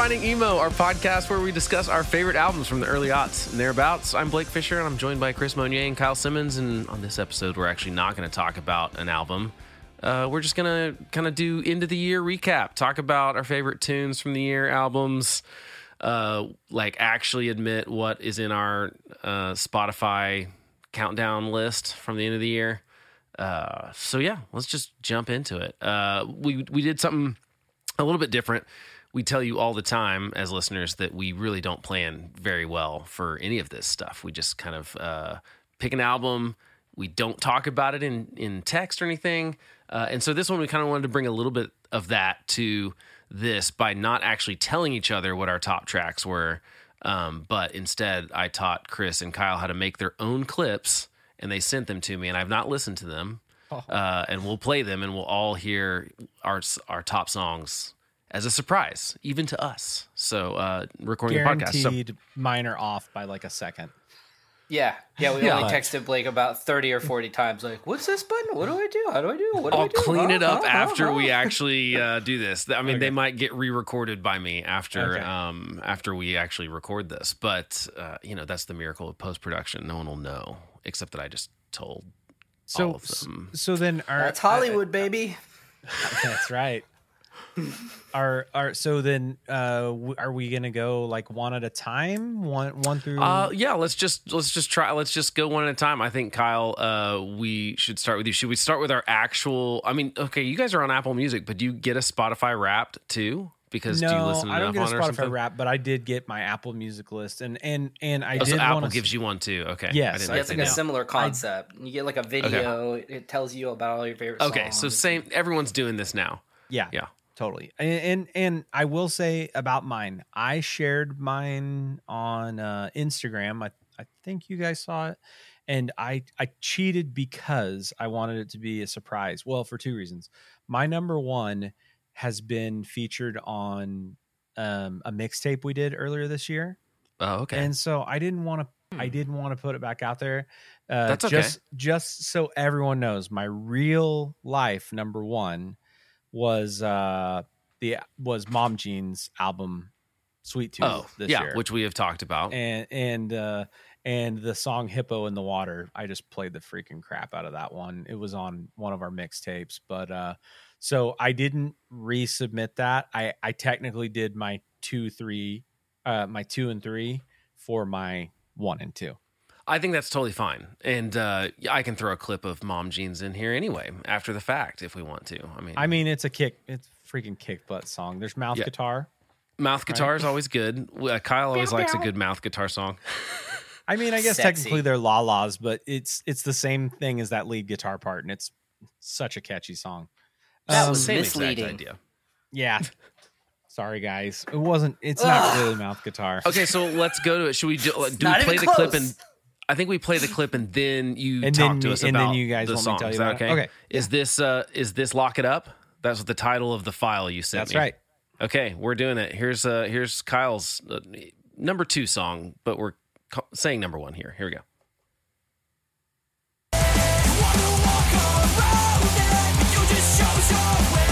Redefining Emo, our podcast where we discuss our favorite albums from the early aughts and thereabouts. I'm Blake Fisher, and I'm joined by Chris Monier and Kyle Simmons. And on this episode, we're actually not going to talk about an album. Uh, we're just going to kind of do end of the year recap, talk about our favorite tunes from the year, albums, uh, like actually admit what is in our uh, Spotify countdown list from the end of the year. Uh, so yeah, let's just jump into it. Uh, we we did something a little bit different. We tell you all the time as listeners that we really don't plan very well for any of this stuff. We just kind of uh, pick an album. We don't talk about it in in text or anything. Uh, and so this one we kind of wanted to bring a little bit of that to this by not actually telling each other what our top tracks were. Um, but instead, I taught Chris and Kyle how to make their own clips, and they sent them to me, and I've not listened to them. Uh, and we'll play them, and we'll all hear our our top songs as a surprise, even to us. So, uh, recording the podcast. So, Guaranteed mine are off by like a second. Yeah, yeah. We Yeah. only texted Blake about thirty or forty times. Like, what's this button? What do I do? How do I do? What do I I'll do? clean Huh? it up Huh? after Huh? we actually uh, do this. I mean, they might get re-recorded by me after Okay. um, after we actually record this. But uh, you know, that's the miracle of post production. No one will know except that I just told So all of them. so then our That's Hollywood, baby. that's right. Are are so then uh are we gonna go like one at a time one one through Uh, yeah, let's just let's just try. Let's just go one at a time. I think Kyle, uh, we should start with you. Should we start with our actual? I mean, okay, you guys are on Apple Music, but do you get a Spotify Wrapped too? Because no do you listen I don't get a on it or Spotify something? rap but I did get my Apple Music list and and and I Oh, did so Apple want gives you one too. Okay. Yes, I didn't Yeah, it's like know. a similar concept. you get like a video. It tells you about all your favorite. Okay, so same. Everyone's doing this now. yeah Yeah. Totally and, and and i will say about mine i shared mine on uh instagram i i think you guys saw it and i i cheated because i wanted it to be a surprise well for two reasons my number one has been featured on um a mixtape we did earlier this year Oh, okay. and so I didn't want to. I didn't want to put it back out there. Uh, That's okay. Just, just so everyone knows, my real life number one was uh the was Mom Jeans album Sweet Tooth oh, this yeah, year, which we have talked about. and and uh and the song Hippo in the Water. I just played the freaking crap out of that one. It was on one of our mixtapes, but uh so I didn't resubmit that. I I technically did my two three uh my two and three for my one and two. I think that's totally fine, and uh, I can throw a clip of Mom Jeans in here anyway after the fact if we want to. I mean, I mean, it's a kick. It's a freaking kick butt song. There's mouth Yeah. guitar. mouth guitar is always good. Uh, Kyle always likes a good mouth guitar song. I mean, I guess Sexy. technically they're la las, but it's it's the same thing as that lead guitar part, and it's such a catchy song. That Um, was Same misleading. exact idea. yeah. Sorry, guys. It wasn't. It's not really mouth guitar. Okay, so let's go to it. Should we do, do we play the clip and I think we play the clip and then you And talk then to me- us and then about you guys the want to song. tell Is that it? okay? Okay. Is this uh is this lock it up? That's what the title of the file you sent That's me. right. Okay, we're doing it. Here's uh here's Kyle's uh, number 2 song, but we're ca- saying number 1 here. Here we go. All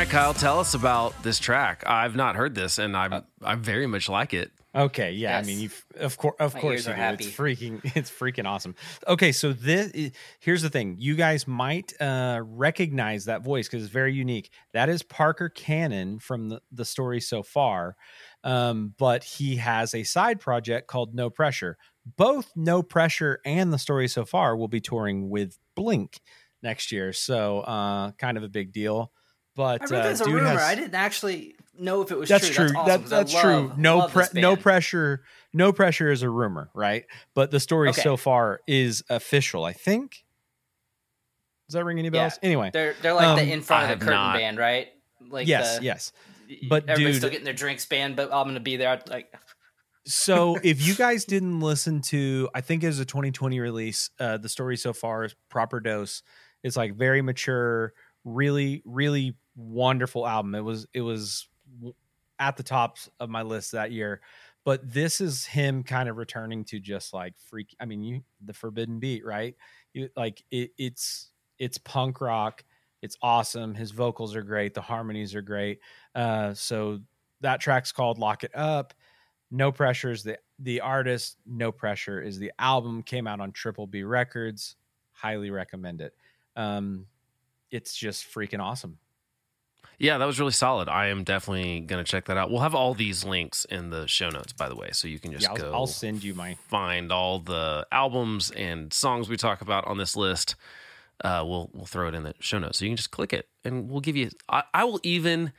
right, Kyle, tell us about this track. I've not heard this and I'm I very much like it. Okay, yeah. Yes. I mean, you of course, of My course, ears you are do. happy. It's freaking, it's freaking awesome. Okay, so this i- here's the thing: you guys might uh, recognize that voice because it's very unique. That is Parker Cannon from the, the story so far, um, but he has a side project called No Pressure. Both No Pressure and the story so far will be touring with Blink next year, so uh, kind of a big deal. But I read uh, that's a dude rumor. has- I didn't actually know if it was that's true. true. That's, That- awesome, 'cause I that's true. No, pre- no pressure. No pressure is a rumor, right? But the story Okay. so far is official. I think. Does that ring any bells? Anyway, They're they're like Um, the in front I of the curtain not. band, right? Like yes, the, yes, But, everybody's dude- still getting their drinks banned, but I'm gonna be there. Like, So if you guys didn't listen to, I think it was a 2020 release. Uh, the story so far is proper dose. It's like very mature, really, really wonderful album. It was it was at the tops of my list that year. But this is him kind of returning to just like freak. I mean, you the Forbidden Beat, right? You like it, it's it's punk rock. It's awesome. His vocals are great. The harmonies are great. Uh, so that track's called "Lock It Up." No Pressure is the the artist. No Pressure is the album. Came out on Triple B Records. Highly recommend it. Um, it's just freaking awesome. Yeah, that was really solid. I am definitely going to check that out. We'll have all these links in the show notes, by the way, so you can just yeah, I'll, go I'll send you my. find all the albums and songs we talk about on this list. Uh, we'll we'll throw it in the show notes, so you can just click it, and we'll give you. I, I will even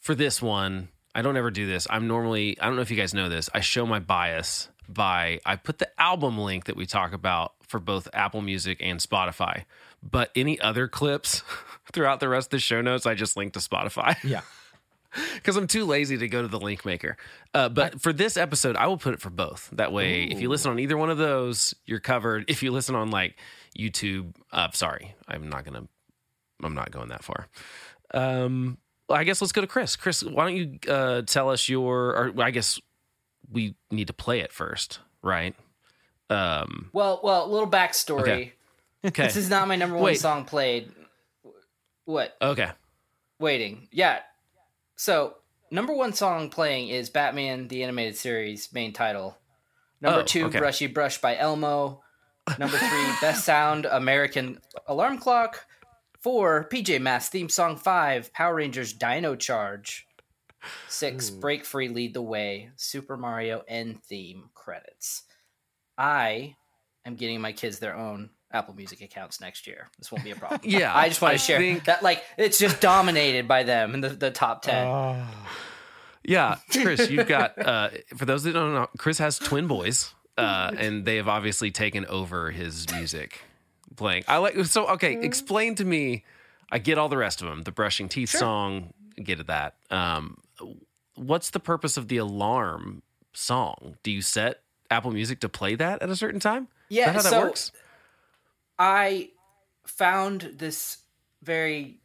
for this one. I don't ever do this. I'm normally. I don't know if you guys know this. I show my bias by I put the album link that we talk about for both Apple Music and Spotify, but any other clips throughout the rest of the show notes, I just link to Spotify Yeah, because I'm too lazy to go to the link maker. Uh, but for this episode, I will put it for both. That way, if you listen on either one of those, you're covered. If you listen on like YouTube, uh, sorry, I'm not gonna, I'm not going that far. Um, well, I guess let's go to Chris. Chris, why don't you uh, tell us your? Or I guess we need to play it first, right? Um, well, well, a little backstory. Okay. okay, This is not my number one Wait. song played. What? okay, Waiting. Yeah. So number one song playing is Batman the Animated Series main title. Number Oh, two, okay. Brushy Brush by Elmo. Number three, Best Sound American Alarm Clock. Four, PJ Masks theme song. Five, Power Rangers Dino Charge. Six, hmm. Break Free Lead the Way. Super Mario End theme credits. I am getting my kids their own Apple Music accounts next year. This won't be a problem. Yeah, I just want I to share think- that. Like, it's just dominated by them in the, the top ten. Oh. Yeah, Chris, you've got uh, for those that don't know, Chris has twin boys, uh, and they have obviously taken over his music playing. I like so okay. Explain to me. I get all the rest of them. The brushing teeth song, get at that. Um, what's the purpose of the alarm song? Do you set Apple Music to play that at a certain time? Yeah, Is that how that so works? I found this very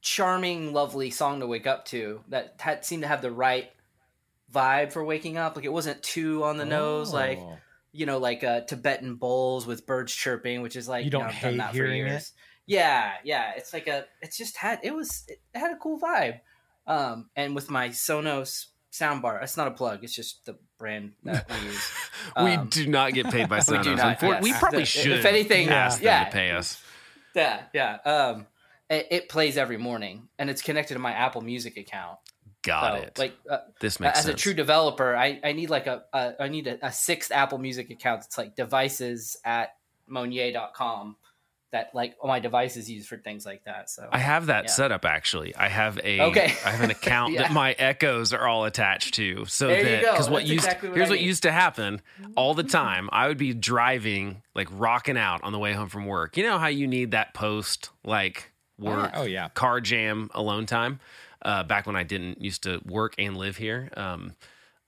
charming, lovely song to wake up to that had seemed to have the right vibe for waking up. Like it wasn't too on the nose, like Oh. you know, like uh, Tibetan bowls with birds chirping, which is like You don't know, I've hate that for hearing it? Yeah, yeah, it's like a, it's just had it was it had a cool vibe. Um, and with my Sonos soundbar, it's not a plug; it's just the brand that we use. we Um, do not get paid by we do not, yes. We probably If should. anything, ask them yeah. to pay us. Yeah, yeah. Um, it, it plays every morning, and it's connected to my Apple Music account. Got So, it. Like uh, this makes as sense. a true developer, I, I need like a, a I need a, a sixth Apple Music account. It's like devices at monier.com that like all my devices use for things like that. So I have that Yeah. set up actually. I have a Okay. I have an account Yeah. that my echoes are all attached to. So There you that go. because what That's used exactly what here's I what need. used to happen all the time. I would be driving like rocking out on the way home from work. You know how you need that post like work Oh yeah. car jam alone time. Uh, back when I didn't used to work and live here, um,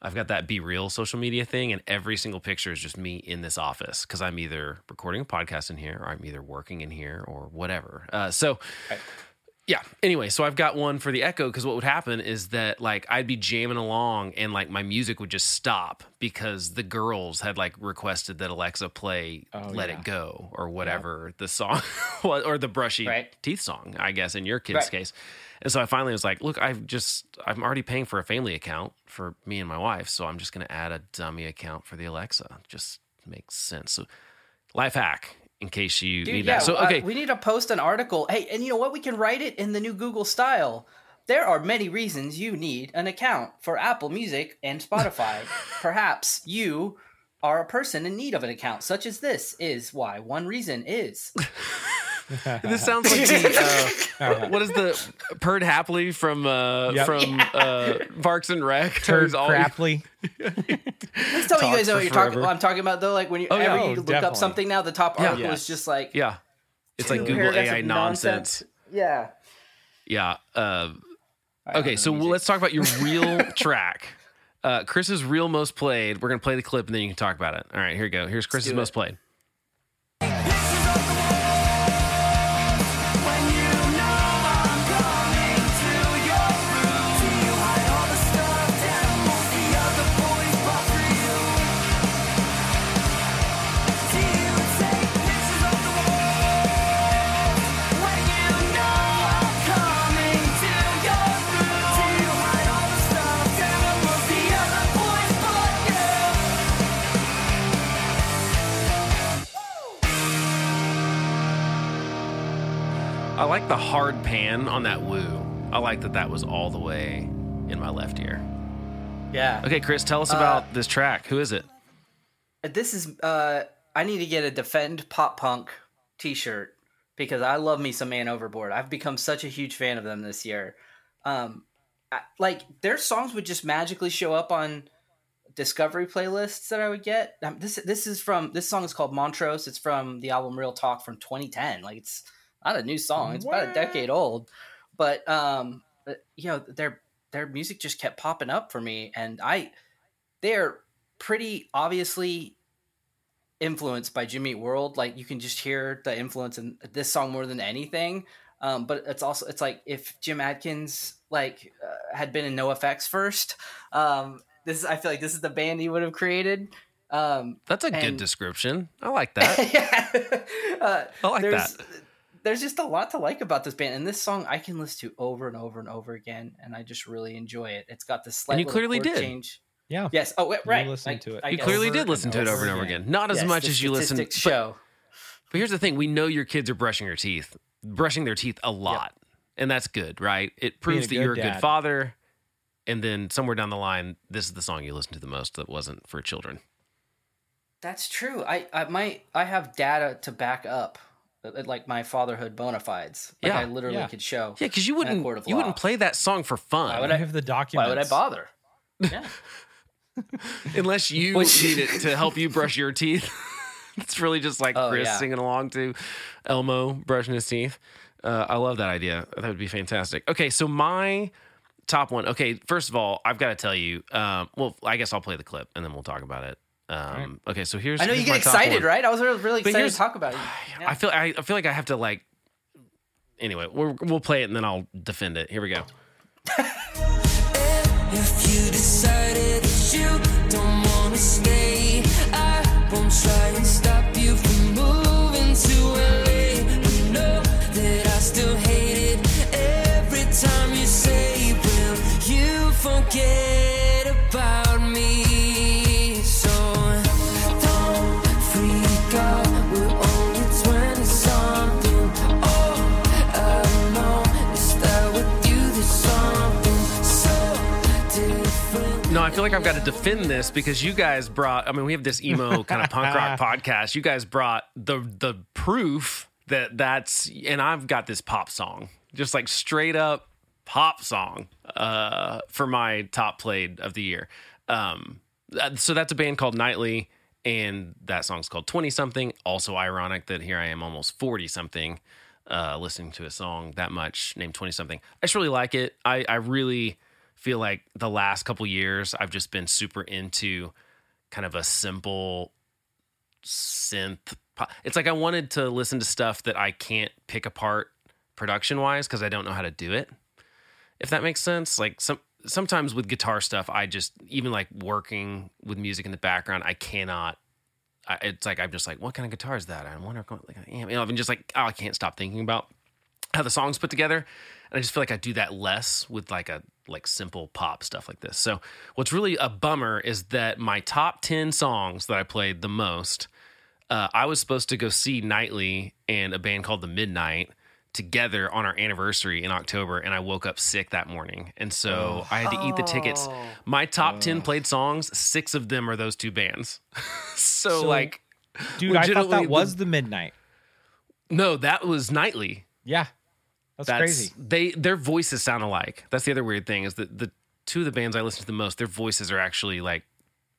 I've got that BeReal social media thing, and every single picture is just me in this office because I'm either recording a podcast in here, or I'm either working in here, or whatever. Uh, so, yeah. Anyway, so I've got one for the Echo because what would happen is that like I'd be jamming along and like my music would just stop because the girls had like requested that Alexa play Oh, "Let yeah. It Go" or whatever the song or the brushy Right. teeth song, I guess in your kid's Right. case. And so I finally was like, look, I've just I'm already paying for a family account for me and my wife, so I'm just going to add a dummy account for the Alexa. Just makes sense. So life hack in case you Dude, need yeah, that. So uh, okay, we need to post an article. Hey, and you know what? We can write it in the new Google style. There are many reasons you need an account for Apple Music and Spotify. Perhaps you are a person in need of an account, such as this is why. One reason is this sounds like the uh, what is the Perd Hapley from uh, Yep. from uh, Parks and Rec? Turd Who's always- crapply. Let's tell you guys know what you're talking. forever. What I'm talking about though. Like when you Oh, yeah. ever Oh, you look definitely. up something now, the top Yeah. article Yes. is just like Yeah, it's like Google AI of nonsense. Yeah. Yeah. Uh, Okay, so music. let's talk about your real track. Uh, Chris's real most played. We're gonna play the clip and then you can talk about it. All right, here we go. Here's Chris's most played. I like the hard pan on that woo. I like that that was all the way in my left ear. Yeah. Okay, Chris, tell us Uh, about this track. Who is it? This is uh I need to get a defend pop punk t-shirt because I love me some man overboard. I've become such a huge fan of them this year. Um I, like their songs would just magically show up on discovery playlists that I would get. Um, this this is from this song is called Montrose. It's from the album Real Talk from 2010. Like it's not a new song. It's about a decade old. But um you know their their music just kept popping up for me and I they're pretty obviously influenced by Jimmy World. Like you can just hear the influence in this song more than anything. Um, but it's also it's like if Jim Adkins like uh, had been in NOFX first. Um, this is I feel like this is the band he would have created. Um, That's a good description. I like that. yeah, uh, I like that. There's just a lot to like about this band, and this song I can listen to over and over and over again, and I just really enjoy it. It's got this slight you clearly chord did. change. Yeah. Yes. Oh, wait, right. listened Like, to it. I You clearly did listen to it over and over over again. Not as Yes, much as you listen. statistics But, show. but here's the thing: we know your kids are brushing their teeth, brushing their teeth a lot, and that's good, right? It proves that you're a good father. And then somewhere down the line, this is the song you listen to the most that wasn't for children. That's true. I, I might I have data to back up like my fatherhood bona fides. Like Yeah, I literally yeah. could show. Yeah, because you wouldn't court of you wouldn't play that song for fun Why would I I- have the document? Why would I bother? Yeah. unless you Which- need it to help you brush your teeth. it's really just like Oh, Chris yeah. singing along to Elmo brushing his teeth. Uh, I love that idea. That would be fantastic. Okay, so my top one. Okay, first of all, I've got to tell you. Um, well, I guess I'll play the clip and then we'll talk about it. Um, Okay, so here's. I know you get excited, one. right? I was really, really excited to talk about it. Yeah. I feel I, I feel like I have to like. Anyway, we're, we'll play it and then I'll defend it. Here we go. If you decided that you don't wanna stay, I won't try and stop you from moving to feel like I've got to defend this because you guys brought. I mean, we have this emo kind of punk rock podcast. You guys brought the the proof that that's, and I've got this pop song, just like straight up pop song, uh, for my top played of the year. Um, uh, so that's a band called Nightly, and that song's called Twenty Something. Also ironic that here I am, almost forty something, uh, listening to a song that much named Twenty Something. I just really like it. I I really feel like the last couple years I've just been super into kind of a simple synth. pop- It's like I wanted to listen to stuff that I can't pick apart production wise because I don't know how to do it. If that makes sense, like some sometimes with guitar stuff, I just even like working with music in the background, I cannot. I, it's like I'm just like, what kind of guitar is that? I wonder, like, you know, I'm just like, oh, I can't stop thinking about how the songs put together and i just feel like i do that less with like a like simple pop stuff like this. So what's really a bummer is that my top 10 songs that i played the most uh, i was supposed to go see nightly and a band called the midnight together on our anniversary in october and i woke up sick that morning. And so i had to eat the tickets. My top 10 played songs six of them are those two bands. So, So- like Dude, I thought that the- was the midnight. no that was nightly. Yeah. That's, That's crazy. They their voices sound alike. That's the other weird thing is that the two of the bands I listen to the most, their voices are actually like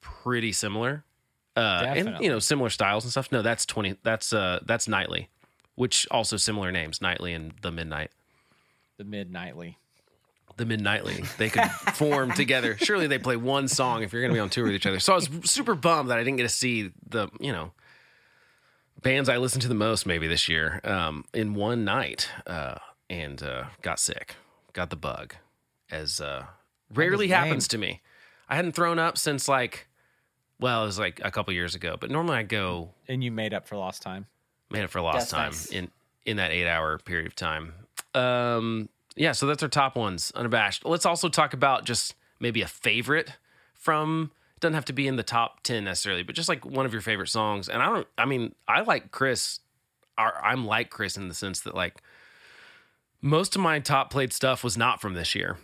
pretty similar. Uh and you know, similar styles and stuff. No, that's 20 that's uh that's Nightly, which also similar names, Nightly and The Midnight. The midnightly. the Midnightly. They could form together. Surely they play one song if you're going to be on tour with each other. So I was super bummed that I didn't get to see the, you know, bands I listened to the most maybe this year um, in one night uh, and uh, got sick, got the bug, as uh, rarely name? happens to me. I hadn't thrown up since like, well, it was like a couple years ago, but normally I go And you made up for lost time. made up for lost That's time nice. in in that eight hour period of time. Um, yeah, so that's our top ones, unabashed. Let's also talk about just maybe a favorite from. Doesn't have to be in the top ten necessarily, but just like one of your favorite songs. And I don't. I mean, I like Chris. Or I'm like Chris in the sense that like most of my top played stuff was not from this year.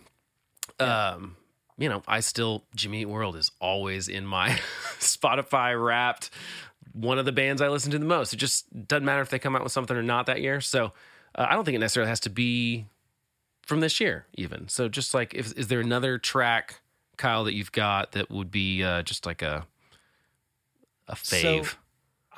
Um, you know, I still Jimmy Eat World is always in my Spotify wrapped one of the bands I listen to the most. It just doesn't matter if they come out with something or not that year. So uh, I don't think it necessarily has to be from this year, even. So just like, if, is there another track, Kyle, that you've got that would be uh, just like a a fave? So-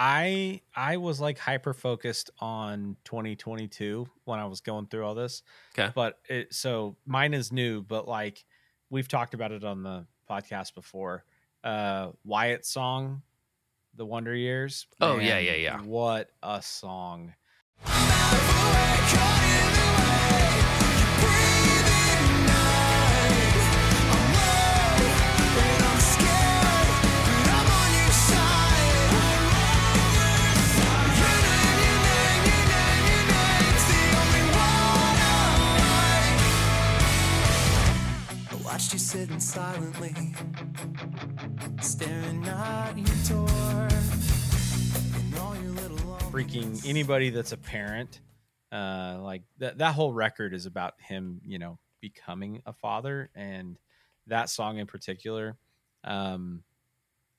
I I was like hyper focused on 2022 when I was going through all this. Okay. But it so mine is new, but like we've talked about it on the podcast before. Uh Wyatt song, The Wonder Years. Oh, yeah, yeah, yeah. What a song. Watched you sitting silently, staring at your door. And all your little freaking anybody that's a parent uh like that that whole record is about him you know becoming a father. And that song in particular um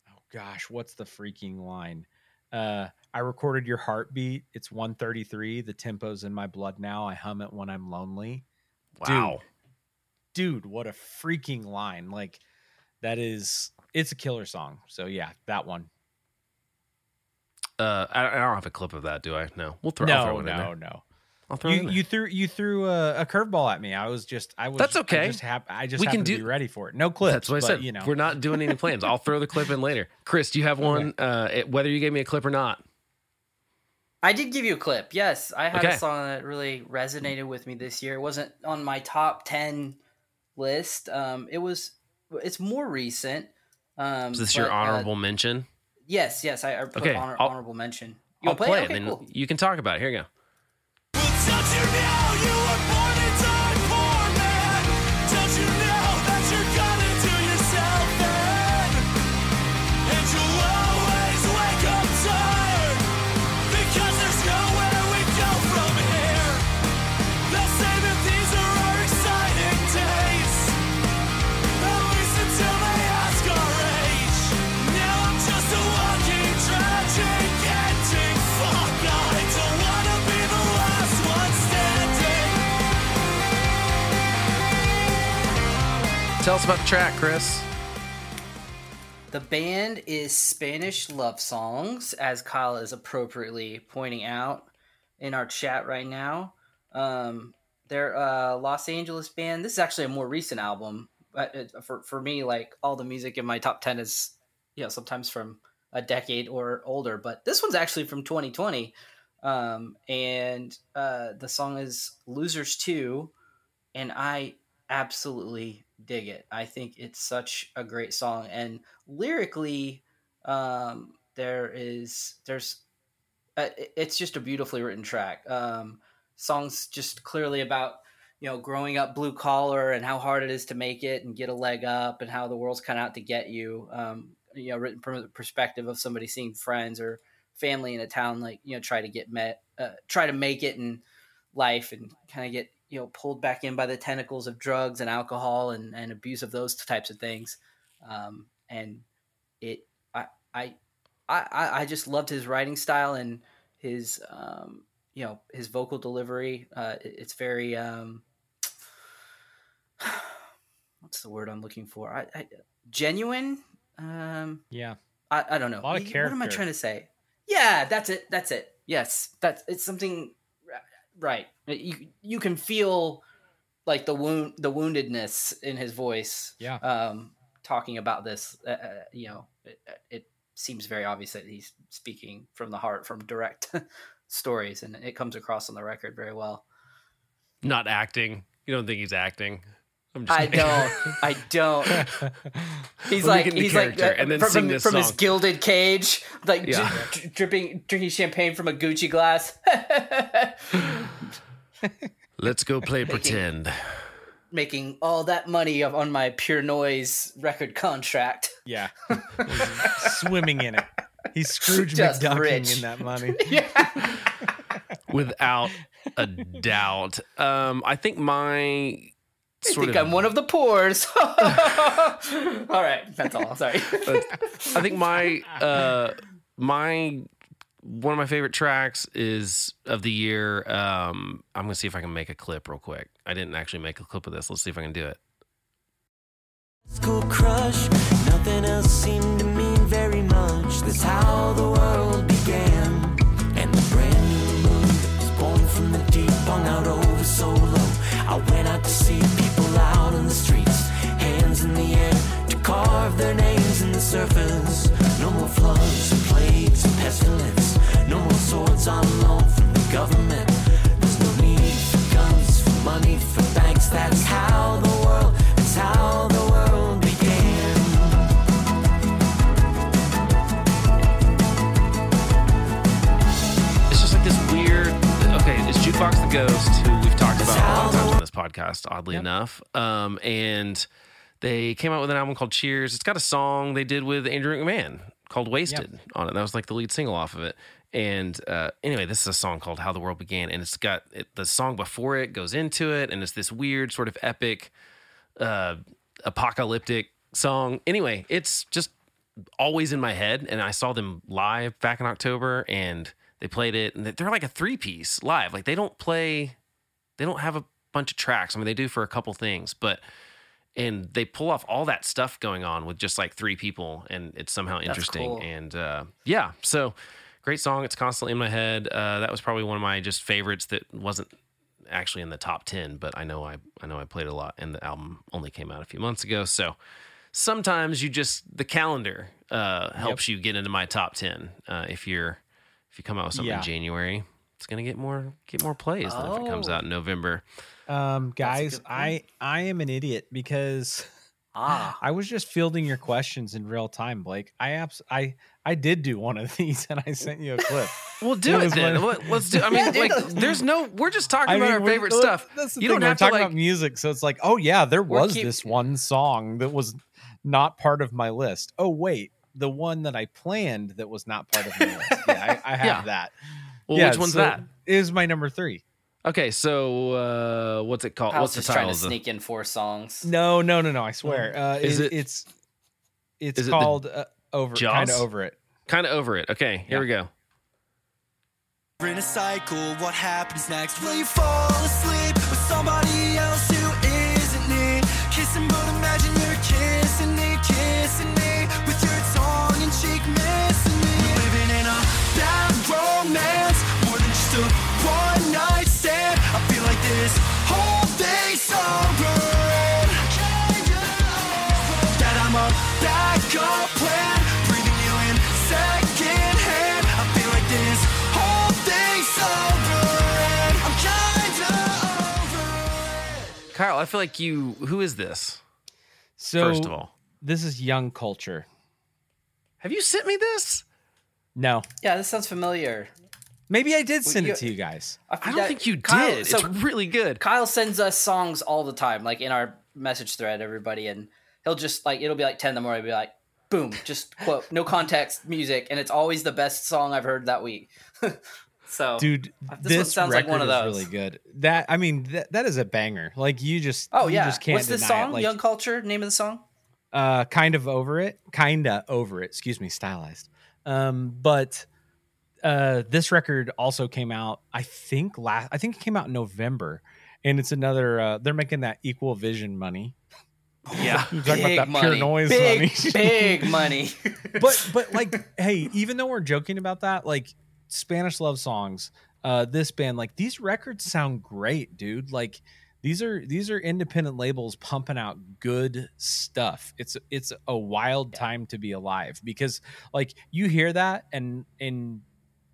oh gosh what's the freaking line? Uh i recorded your heartbeat. It's 133 the tempo's in my blood now. I hum it when i'm lonely. Wow. dude what a freaking line like that is it's a killer song so yeah that one Uh, I, I don't have a clip of that, do I? No. We'll throw, I'll throw no it in no there. no I'll throw it in you there. you threw you threw a, a curveball at me. I was just I was That's I okay. just hap- I just We can happened to do- be ready for it. No clips. That's what I said. You know, We're not doing any plans. I'll throw the clip in later. Chris, do you have one? Uh, it, whether you gave me a clip or not. I did give you a clip. Yes, I had Okay. a song that really resonated with me this year. It wasn't on my top ten list. Um, it was. It's more recent. Um, Is this but, your uh, honorable mention? yes, yes. I, I put Okay, honor, honorable mention. You I'll play, it, Okay, cool. you can talk about it. Here you go. Tell us about the track, Chris. The band is Spanish Love Songs, as Kyle is appropriately pointing out in our chat right now. Um, they're a Los Angeles band. This is actually a more recent album. But for for me, like all the music in my top ten is, you know, sometimes from a decade or older. But this one's actually from 2020, um, and uh, the song is "Losers 2," and I absolutely dig it. I think it's such a great song, and lyrically, um, there is there's uh, it's just a beautifully written track. Um, songs just clearly about you know growing up blue collar and how hard it is to make it and get a leg up and how the world's kind of out to get you. Um, you know, written from the perspective of somebody seeing friends or family in a town like you know try to get met, uh, try to make it in life and kind of get you know pulled back in by the tentacles of drugs and alcohol and, and abuse of those types of things um, and it I, I i i just loved his writing style and his um, you know his vocal delivery uh, it- it's very um, what's the word i'm looking for i, I genuine um yeah. I, I don't know. A lot of What am I trying to say? Yeah, that's it. That's it. Yes, that's it's something right. You you can feel like the wound, the woundedness in his voice. Yeah. Um, talking about this, uh, uh, you know, it, it seems very obvious that he's speaking from the heart, from direct stories, and it comes across on the record very well. Not acting. You don't think he's acting? I'm just I kidding. don't. I don't. He's like he's like uh, and then from, sing from- this from his gilded cage, like Yeah. dri- dri- dripping, drinking champagne from a Gucci glass, Let's go play pretend. making all that money on my pure noise record contract. Yeah. Swimming in it. He's Scrooge Just McDucking rich. in that money. yeah. Without a doubt. Um, I think my I sort think of I'm one of the poors. all right, that's all. Sorry. I think my uh my one of my favorite tracks is of the year. Um, I'm gonna see if I can make a clip real quick. I didn't actually make a clip of this. Let's see if I can do it. School crush, nothing else seemed to mean very much. That's how the world began. And the brand new moon was born from the deep hung out over so low. I went out to see people out in the streets, hands in the air to carve their names in the surface. No more floods and plagues and pestilence. No more swords on podcast, oddly enough. Um, and they came out with an album called Cheers. It's got a song they did with Andrew McMahon called Wasted on it. That was like the lead single off of it. And uh, anyway, this is a song called How the World Began, and it's got it, the song before it goes into it, and it's this weird sort of epic, uh, apocalyptic song. Anyway, it's just always in my head and I saw them live back in October and they played it and they're like a three piece live like they don't play they don't have a bunch of tracks I mean they do for a couple things but and they pull off all that stuff going on with just like three people and it's somehow interesting cool. and uh yeah so great song it's constantly in my head uh that was probably one of my just favorites that wasn't actually in the top 10 but I know I I know I played a lot and the album only came out a few months ago so sometimes you just the calendar uh, helps you get into my top ten. Uh, if you're if you come out with something Yeah. in January, it's gonna get more get more plays than if it comes Oh. out in November. Um, guys, I. I am an idiot because Ah, I was just fielding your questions in real time, Blake. I abs- I I did do one of these and I sent you a clip. Well, do It it then. one- Let- Let's do. I mean, Yeah, like, there's no. We're just talking I about our favorite stuff. That's the You thing. don't We're have to talking like. about music, so it's like, oh yeah, there was keep- this one song that was not part of my list. Oh wait, the one that I planned that was not part of my list. Yeah, I, I have Yeah. that. Well, yeah, which one's so that? Is my number three. Okay, so uh, what's it called? I was what's the just trying to sneak in four songs. No, no, no, no. I swear. Uh, Is it, it- It's it's is it called uh, over. Kind of over it. Kind of over it. Okay, here we go. We're in a cycle, what happens next? Will you fall asleep with somebody else who isn't me? Kissing, but imagine you're kissing me, kissing me with your tongue and cheek missing me. We're living in a bad romance, this whole thing's over. That I'm a backup plan, breathing you in second hand. I feel like this whole thing's over. I'm kinda over it. Kyle, I feel like you. Who is this? So First of all, this is young culture. have you sent me this? No, Yeah, this sounds familiar. Maybe I did send you- it to you guys. I don't think you Kyle- did. so- it's really good. Kyle sends us songs all the time, like in our message thread, everybody, and he'll just like it'll be like ten in the morning, he'll be like, boom, just quote, no context music, and it's always the best song I've heard that week. so, Dude, This one this sounds like one of is those. really good. That I mean, that, that is a banger. Like you just, oh you yeah, just can't what's this deny it. song? Like, Young Culture, name of the song? uh, kind of over it, kinda over it. Excuse me, stylized. Um, but uh, this record also came out. I think last. I think it came out in November, and it's another. Uh, they're making that equal vision money. Yeah. You're talking Big about that money, pure noise big, money. big money. but but like hey even though we're joking about that like spanish love songs uh this band like these records sound great dude like these are these are independent labels pumping out good stuff. It's it's a wild time to be alive because like you hear that and and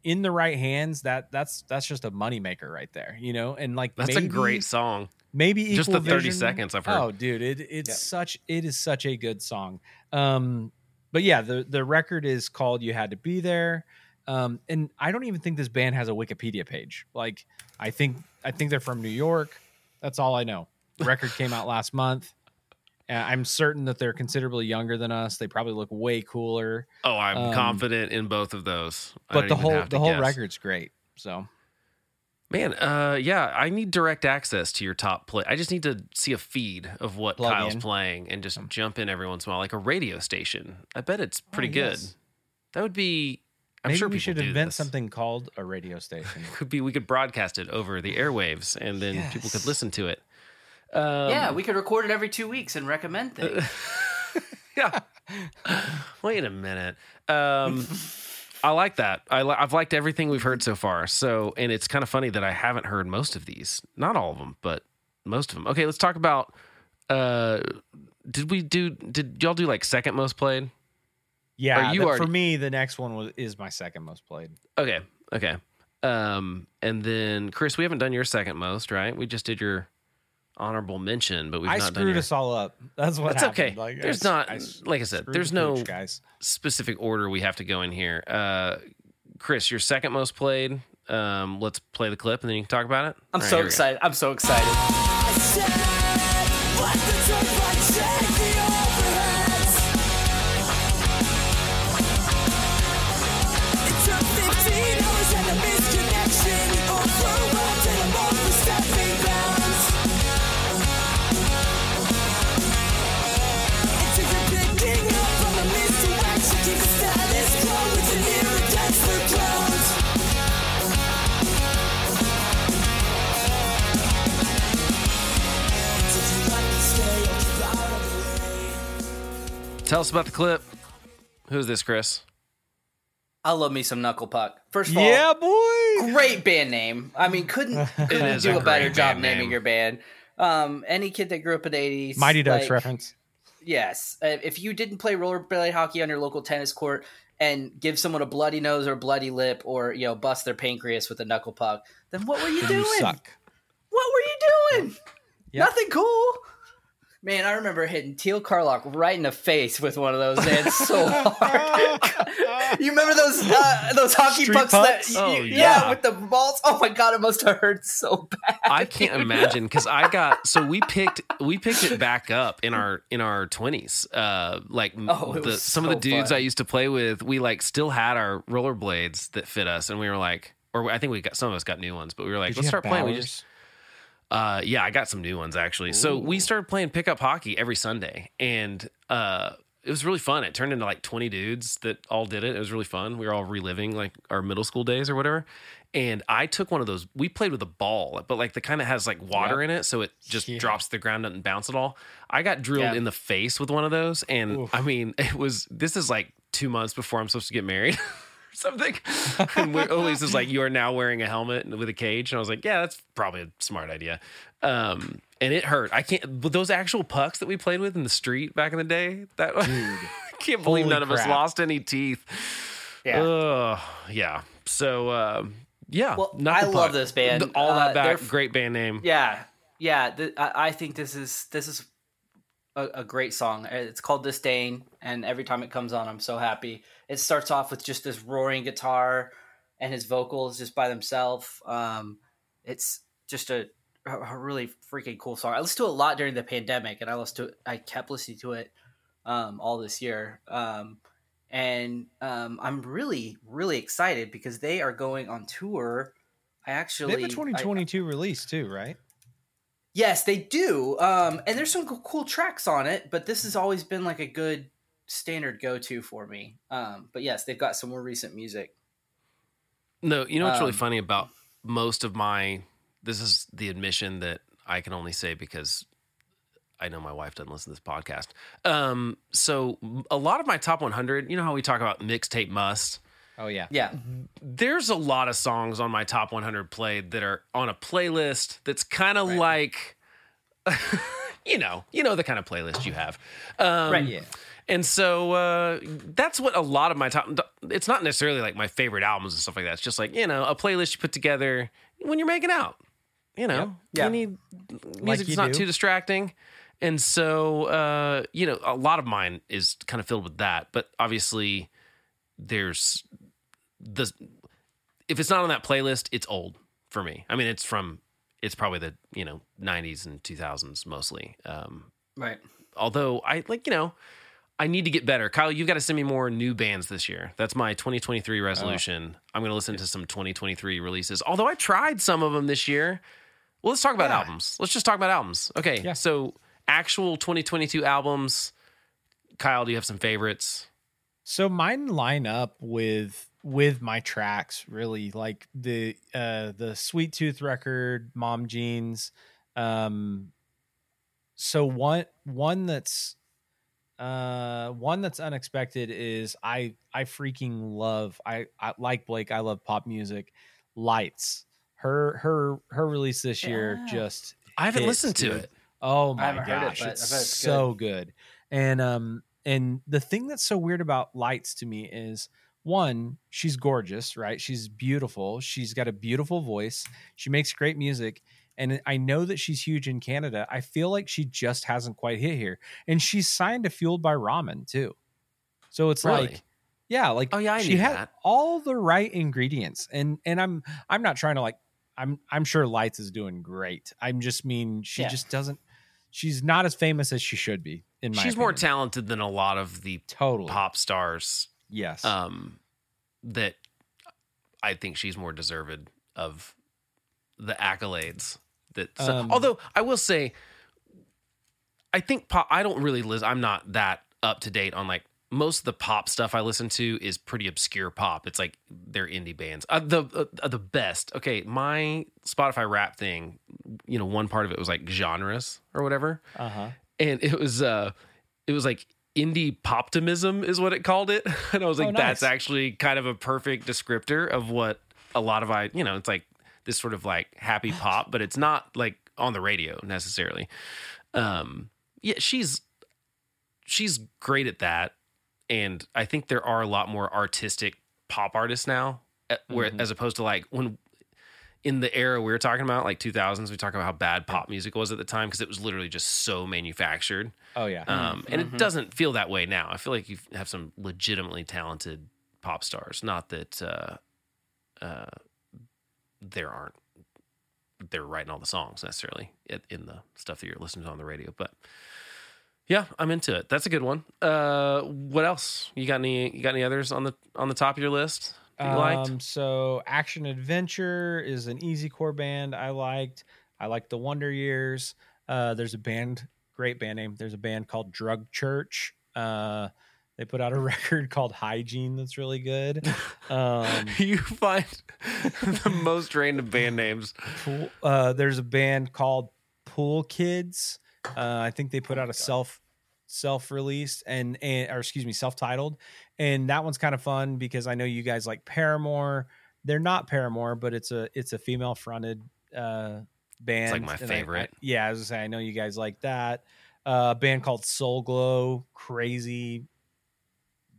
in the right hands that that's that's just a moneymaker right there, you know? And like That's a great song. maybe Just Equal the 30 Vision- seconds I've heard. Oh, dude, it it's Yep. such it is such a good song. Um, but yeah, the the record is called "You Had to Be There," um, and I don't even think this band has a Wikipedia page. Like, I think I think they're from New York. That's all I know. The record came out last month. I'm certain that they're considerably younger than us. They probably look way cooler. Oh, I'm Um, confident in both of those. I But the whole the whole guess. record's great. So Man, uh, yeah, I need direct access to your top play. I just need to see a feed of what Plug Kyle's in. playing and just jump in every once in a while, like a radio station. I bet it's pretty Oh, good. yes. That would be. I'm maybe sure we should invent this. something called a radio station. Could be we could broadcast it over the airwaves, and then people could listen to it. Um, yeah, we could record it every two weeks and recommend things. yeah. Wait a minute. Um, I like that. I li- I've liked everything we've heard so far. So, and it's kind of funny that I haven't heard most of these. Not all of them, but most of them. Okay, let's talk about. Uh, did we do? Did y'all do like second most played? Yeah, you that- already- for me, the next one was is my second most played. Okay. Okay. Um, and then Chris, we haven't done your second most, right? We just did your honorable mention, but we've I not done screwed your. us all up. That's what. That's okay. Like, There's I- not- I s- like I said, there's no- pooch, guys. specific order we have to go in here. Uh, Chris, your second most played. Um, let's play the clip and then you can talk about it. I'm All right, so here excited. I'm so excited. Tell us about the clip. Who's this, Chris? I love me some Knuckle Puck. First of all, Yeah, boy. great band name. I mean, couldn't couldn't do a a, better job band naming name. your band. Um, any kid that grew up in the '80s, Mighty Ducks like, reference. Yes, Uh, if you didn't play rollerblade hockey on your local tennis court and give someone a bloody nose or bloody lip, or you know, bust their pancreas with a knuckle puck, then what were you Then doing? you suck. What were you doing? Yep. Nothing cool. Man, I remember hitting Teal Carlock right in the face with one of those, man, so hard. you remember those uh, those hockey Street pucks, pucks? that? Oh, you- yeah. with the balls. Oh my god, it must have hurt so bad. I can't imagine because I got so we picked we picked it back up in our in our twenties. Uh, like Oh, the, was some of the dudes fun. I used to play with, we like still had our rollerblades that fit us, and we were like, or I think we got some of us got new ones, but we were like, Did let's have start playing. We just Uh, yeah, I got some new ones actually. So we started playing pickup hockey every Sunday, and uh, it was really fun. It turned into like twenty dudes that all did it. It was really fun. We were all reliving like our middle school days or whatever. And I took one of those. We played with a ball, but like the kind of has like water in it, so it just Yeah. drops to the ground and bounce at all. I got drilled Yeah. in the face with one of those, and Oof. I mean, it was. This is like two months before I'm supposed to get married. or Something, and we always is like, "You are now wearing a helmet with a cage," and I was like, "Yeah, that's probably a smart idea." Um, and it hurt. I can't. But those actual pucks that we played with in the street back in the day, that Dude, I can't believe Holy none of us lost any teeth. Yeah. Ugh, yeah. So, um, yeah. Well, Knuckle I love Puck. this band. The- all Uh, that back. Great band name. Yeah, yeah. Th- I, I think this is this is a, a great song. It's called Disdain, and every time it comes on, I'm so happy. It starts off with just this roaring guitar and his vocals just by themselves. Um, it's just a, a really freaking cool song. I listened to it a lot during the pandemic, and I listened to it, I kept listening to it um, all this year. Um, and um, I'm really, really excited because they are going on tour. I They actually have a I- 2022 release too, right? Yes, they do. Um, and there's some cool tracks on it, but this has always been like a good standard go to for me. Um, but yes, they've got some more recent music. No, you know what's really Um, funny about most of my. This is the admission that I can only say because I know my wife doesn't listen to this podcast. Um, so a lot of my top 100, you know how we talk about mixtape must. Oh yeah. Yeah. there's a lot of songs on my top 100 played that are on a playlist that's kind of Right. like you know, you know the kind of playlist you have. Um, Right. Yeah. And so uh, that's what a lot of my top. It's not necessarily like my favorite albums and stuff like that. It's just like you know a playlist you put together when you're making out. You know, Yeah. you need music you that's not do. too distracting. And so uh, you know, a lot of mine is kind of filled with that. But obviously, there's the if it's not on that playlist, it's old for me. I mean, it's from it's probably the you know 90s and 2000s mostly. Um, Right. although I like, you know, I need to get better. Kyle, you've got to send me more new bands this year. That's my 2023 resolution. I'm going to listen to some 2023 releases. Although I tried some of them this year. Well, let's talk about Yeah. albums. Let's just talk about albums. Okay. Yeah. So, actual 2022 albums. Kyle, do you have some favorites? So mine line up with with my tracks really like the uh the Sweet Tooth record, Mom Jeans. Um so one one that's uh one that's unexpected is I I freaking love I, I like Blake, I love pop music. Lights. Her her her release this year Yeah. just I haven't hits, listened to dude. it. Oh my haven't it, gosh, it's it's so good. And um and the thing that's so weird about Lights to me is one, she's gorgeous, right? She's beautiful. She's got a beautiful voice. She makes great music. And I know that she's huge in Canada. I feel like she just hasn't quite hit here. And she's signed to Fueled by Ramen too. So it's Really? like yeah, like Oh, yeah, I she had that. all the right ingredients. And and I'm I'm not trying to like I'm I'm sure Lights is doing great. I'm just mean she Yeah. just doesn't she's not as famous as she should be in my She's more talented than a lot of the total pop stars yes um, that I think she's more deserved of the accolades. That so- Um, although I will say, I think pop. I don't really listen. I'm not that up to date on like most of the pop stuff I listen to is pretty obscure pop. It's like they're indie bands. Uh, the uh, the best. Okay, my Spotify rap thing. You know, one part of it was like genres or whatever uh-huh and it was uh it was like indie poptimism is what it called it. And i was like Oh, that's actually kind of a perfect descriptor of what a lot of i you know it's like this sort of like happy pop but it's not like on the radio necessarily. Um yeah she's she's great at that. And i think there are a lot more artistic pop artists now uh, where Mhm. as opposed to like when in the era we were talking about like 2000s we talk about how bad pop music was at the time because it was literally just so manufactured. Oh yeah. Um, and it doesn't feel that way now. I feel like you have some legitimately talented pop stars. Not that uh, uh, there aren't they're writing all the songs necessarily in- in the stuff that you're listening to on the radio but yeah i'm into it. That's a good one. Uh, what else? You got any you got any others on the on the top of your list? that you liked Um, so Action Adventure is an easy core band I liked. I liked the Wonder Years. Uh, there's a band, great band name. There's a band called Drug Church. Uh, they put out a record called Hygiene that's really good. Um, you find the most random band names Pool, uh, there's a band called Pool Kids. Uh, I think they put out a self self released and, and or excuse me self titled, and that one's kind of fun because I know you guys like Paramore. They're not Paramore, but it's a it's a female fronted uh, band. like my and favorite. I- yeah, I was gonna say I know you guys like that. Uh, a band called Soul Glo, crazy,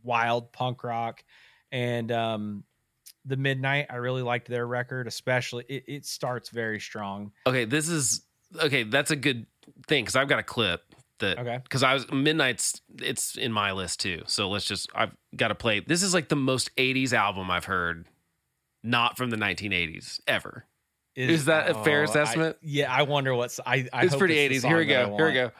wild punk rock, and um, the Midnight. I really liked their record, especially it, it starts very strong. Okay, this is okay. That's a good thing because I've got a clip that Okay. because I was midnight's. It's in my list too. So let's just. I've got to play. This is like the most '80s album I've heard, not from the 1980s ever. Is that a fair oh, I- assessment? yeah, I wonder what's I. I it's hope pretty the 80s. Here we song that I go. Here we go.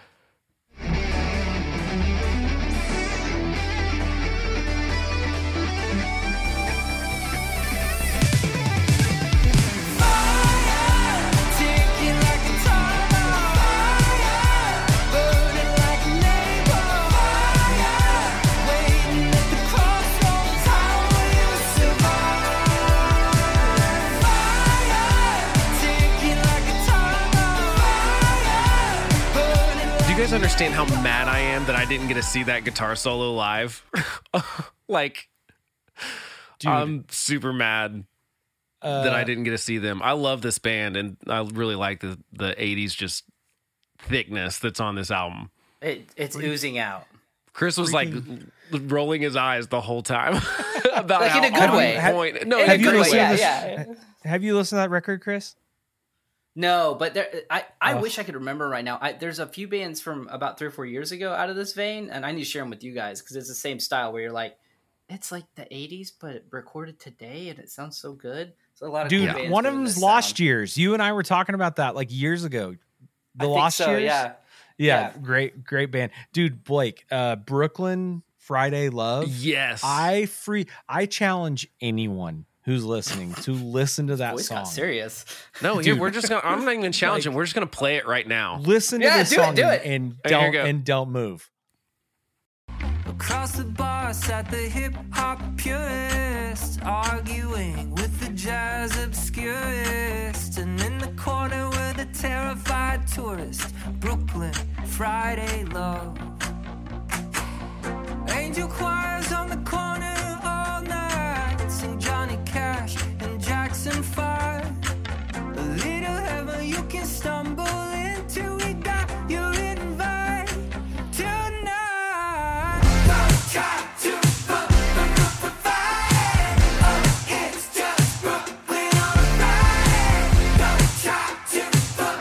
Guys understand how mad I am that I didn't get to see that guitar solo live? like, Dude, I'm super mad that I uh, didn't get to see them. I love this band and I really like the the 80s just thickness that's on this album. It, it's oozing out. Chris was like rolling his eyes the whole time about Like in a good way. point- No, In in a a you good way, listened yeah, this- yeah. Have you listened to that record, Chris? No, but there, I, I Ugh. wish I could remember right now. I, there's a few bands from about three or four years ago out of this vein, and I need to share them with you guys because it's the same style where you're like, it's like the '80s, but recorded today, and it sounds so good. So a lot of Dude, cool bands one of them's Lost sound. Years. You and I were talking about that like years ago. The I think Lost so, Years. yeah. yeah, Yeah. great, great band, dude. Blake, uh, Brooklyn Friday Love. Yes. I free. I challenge anyone who's listening to listen to that Voice song. got serious. no, here, Dude. we're just gonna. I'm not even challenging. we're just gonna play it right now. Listen to this do it, song do it. and don't you and don't move. Across the bar sat the hip hop purist, arguing with the jazz obscurist. And in the corner were the terrified tourist, Brooklyn Friday love. Angel choirs on the and Jackson 5. A little heaven you can stumble into. We got your invite tonight. Don't try to put the fight. Oh, it's just Brooklyn on a Friday. Don't try to put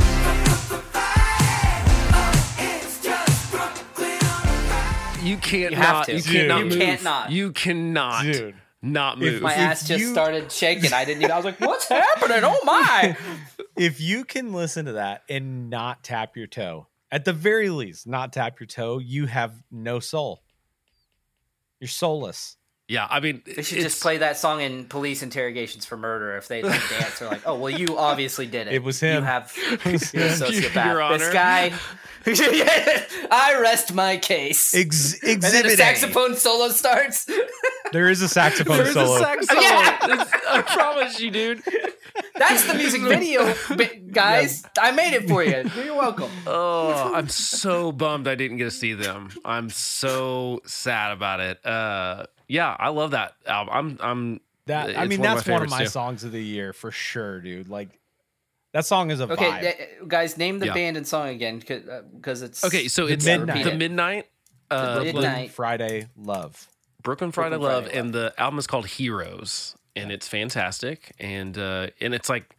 the fight. Oh, it's just Brooklyn on a Friday. You can't You have not. to. You Dude. cannot You move. can't not. You cannot. Dude. Not If- move. My If ass just you- started shaking. I didn't even. I was like, "What's happening? Oh my!" If you can listen to that and not tap your toe, at the very least, not tap your toe, you have no soul. You're soulless. Yeah, I mean, They should just play that song in police interrogations for murder. If they like dance, they're like, "Oh, well, you obviously did it. It was him. You have was you're a him. sociopath. Your this guy. I rest my case." Ex- and then exhibit a A. saxophone solo starts. There is a saxophone There's solo. a sax solo. It's- I promise you, dude. That's the music video, bi- guys. I made it for you. You're welcome. Oh, I'm so bummed I didn't get to see them. I'm so sad about it. Uh, yeah, I love that album. I'm, I'm. that I mean, one that's my one of my too. songs of the year for sure, dude. Like that song is a Okay, vibe. th- guys, name the Yeah. band and song again because it's Okay, so it's Midnight. the midnight. Uh, The Midnight. Friday Love. Brooklyn Friday Brooklyn Love, Friday and the album is called Heroes, and it's fantastic. And uh, and it's like,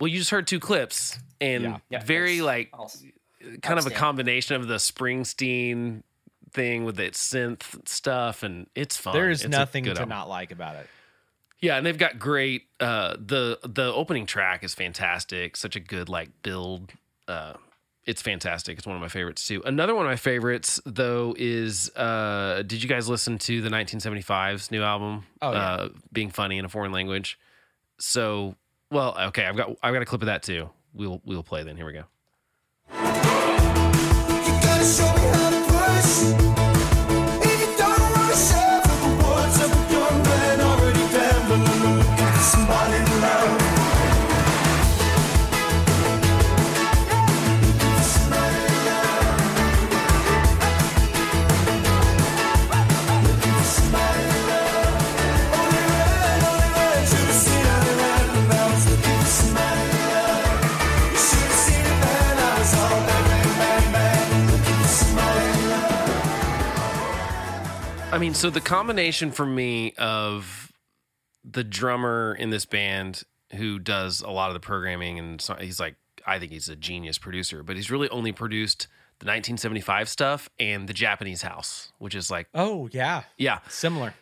well, you just heard two clips, and Yeah. Yeah, very that's like awesome. kind of a combination of the Springsteen thing with its synth stuff, and it's fun. There is It's nothing to album. not like about it. Yeah, and they've got great. Uh, the the opening track is fantastic. Such a good like build. Uh, it's fantastic. It's one of my favorites too. Another one of my favorites though is. Uh, did you guys listen to the 1975's new album? Oh, yeah. uh, being funny in a foreign language. So well, okay. I've got I've got a clip of that too. We'll we'll play then. Here we go. So the combination for me of the drummer in this band who does a lot of the programming and so he's like I think he's a genius producer, but he's really only produced the 1975 stuff and the Japanese House, which is like Oh yeah, yeah, similar.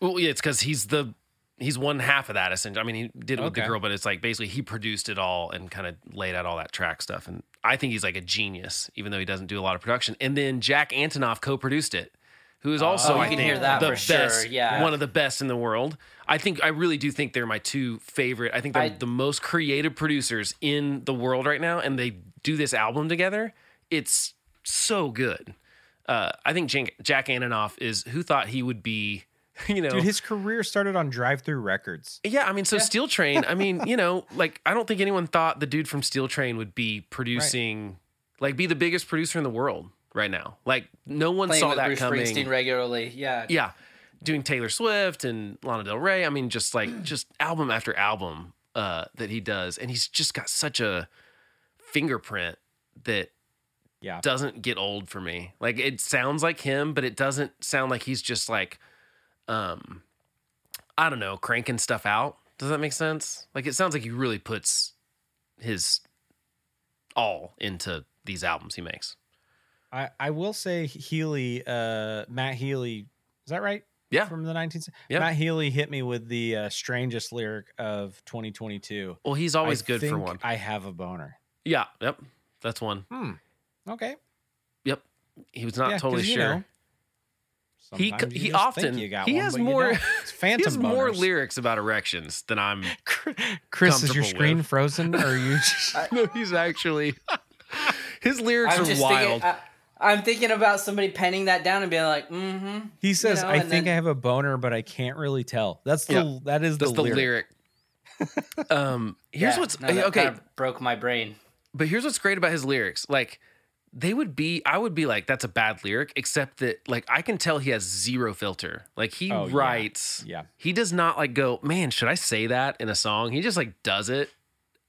well, yeah, it's because he's the he's one half of that. Essentially, I mean, he did it with the girl, but it's like basically he produced it all and kind of laid out all that track stuff. And I think he's like a genius, even though he doesn't do a lot of production. And then Jack Antonoff co-produced it, who is also Oh, you I can think hear that the for sure, best, yeah. one of the best in the world. I think I really do think they're my two favorite. I think they're I- the most creative producers in the world right now, and they do this album together. It's so good. Uh, I think Jack, Jack Antonoff is who thought he would be. You know, Dude, his career started on Drive-Thru Records. yeah, I mean, so Steel Train. I mean, you know, like I don't think anyone thought the dude from Steel Train would be producing, like, be the biggest producer in the world right now. Like, no one Playing saw with that Bruce coming. Springsteen regularly. Yeah. Yeah, doing Taylor Swift and Lana Del Rey. I mean, just like just album after album uh, that he does, and he's just got such a fingerprint that Yeah. doesn't get old for me. Like it sounds like him, but it doesn't sound like he's just like um I don't know, cranking stuff out. Does that make sense? Like it sounds like he really puts his all into these albums he makes. I, I will say Healy, uh, Matt Healy, is that right? Yeah. From the 19th. Yeah. Matt Healy hit me with the uh, strangest lyric of 2022. Well, he's always I good for one. I have a boner. Yeah, yep. That's one. Hmm. Okay. Yep. He was not Yeah, 'cause, totally you sure. know, He you he just often think you got he one, has but you more don't. He phantom has more lyrics about erections than I'm Chris, is your screen with. frozen? Or are you? Just, no, he's actually his lyrics I'm are just wild. thinking. I, I'm thinking about somebody penning that down and being like, "Mm-hmm." he says, know, "I think then- I have a boner, but I can't really tell." That's the Yeah. that is That's the, the lyric. lyric. um, here's Yeah, what's no, that okay, kinda broke my brain. but here's what's great about his lyrics. Like they would be, I would be like, that's a bad lyric, except that like I can tell he has zero filter. Like he Oh, writes, Yeah. he does not like go, man, should I say that in a song? He just like does it,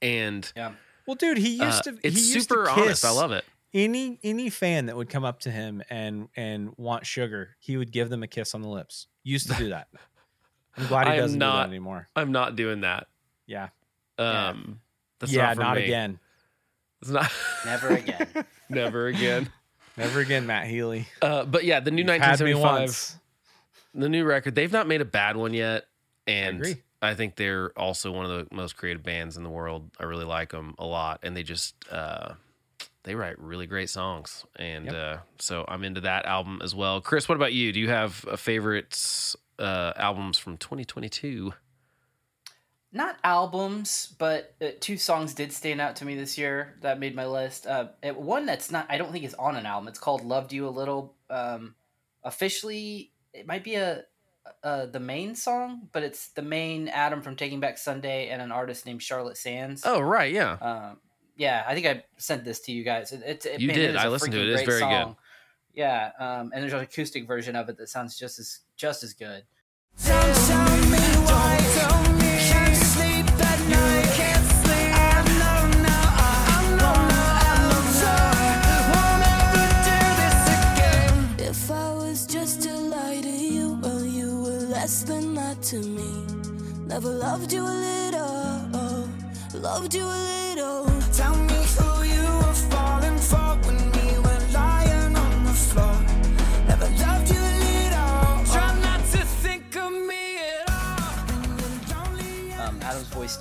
and Yeah. Well, dude, he uh, used to. it's he used super to honest. I love it. Any any fan that would come up to him and and want sugar, he would give them a kiss on the lips. Used to do that. I'm glad he I am doesn't do that anymore. I'm not doing that. Yeah. Yeah. Um, that's yeah, not, for not me. again. It's not. Never again. never again. Never again, Matt Healy. Uh, but yeah, the new You've 1975. the new record they've not made a bad one yet and agree. I think they're also one of the most creative bands in the world i really like them a lot and they just uh they write really great songs and Yep. uh so i'm into that album as well chris what about you do you have a favorites uh albums from 2022 Not albums, but uh, two songs did stand out to me this year that made my list. Uh, it- one that's not, I don't think is on an album. It's called "Loved You a Little." Um, officially, it might be a uh, the Maine song, but it's the Maine Adam from Taking Back Sunday and an artist named Charlotte Sands. oh right yeah Um, yeah, I think I sent this to you guys. It, it's it, You man, did. is I a listened to freaking it. It's great very good. song. Yeah, um, and there's an acoustic version of it that sounds just as just as good. If I was just to lie to you, well, you were less than that to me. Never loved you a little, loved you a little.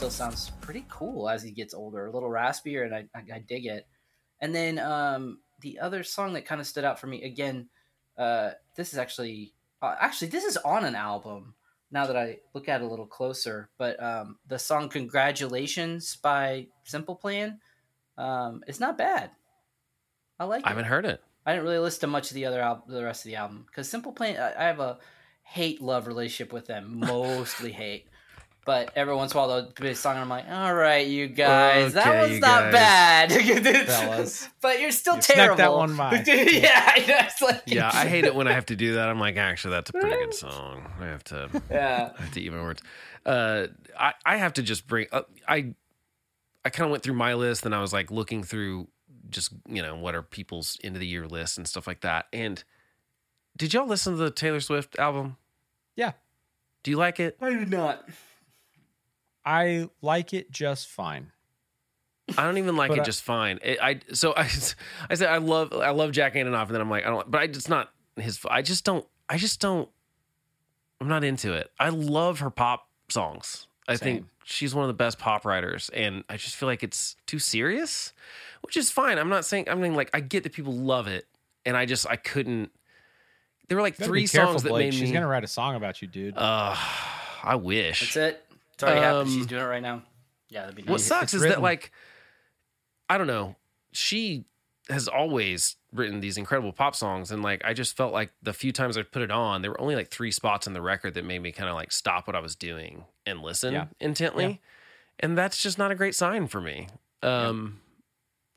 Still sounds pretty cool as he gets older, a little raspier, and I, I, I dig it. And then um, the other song that kind of stood out for me again, uh, this is actually uh, actually this is on an album. Now that I look at it a little closer, but um, the song "Congratulations" by Simple Plan, um, it's not bad. I like it. i haven't heard it I didn't really listen to much of the other al- the rest of the album because Simple Plan I, I have a hate love relationship with them, mostly hate. But every once in a while they'll be a song and I'm like, all right, you guys, that Okay, was you not guys." bad, Fellas. But you're still You snuck terrible. that one by. yeah, I know. It's like, yeah i hate it when i have to do that i'm like actually that's a pretty good song i have to yeah. I have to eat my words. Uh, I I have to just bring. Uh, I I kind of went through my list, and I was like looking through just you know what are people's end of the year lists and stuff like that. And did y'all listen to the Taylor Swift album? Yeah. Do you like it? I did not. I like it just fine. I don't even like it I- just fine. It, I so I I said I love I love Jack Antonoff, and then I'm like I don't. But I it's not his. I just don't. I just don't. I'm not into it. I love her pop songs. I think she's one of the best pop writers, and I just feel like it's too serious, which is fine. I'm not saying. I mean, like I get that people love it, and I just I couldn't. There were like three be careful, songs that Blake. made She's me. She's gonna write a song about you, dude. Uh, I wish. That's it. It's already happened. Um, She's doing it right now. Yeah, that'd be What sucks it's is written. that like I don't know. She has always written these incredible pop songs and like I just felt like the few times I put it on, there were only like three spots in the record that made me kind of like stop what I was doing and listen Yeah. intently. Yeah. And that's just not a great sign for me. Um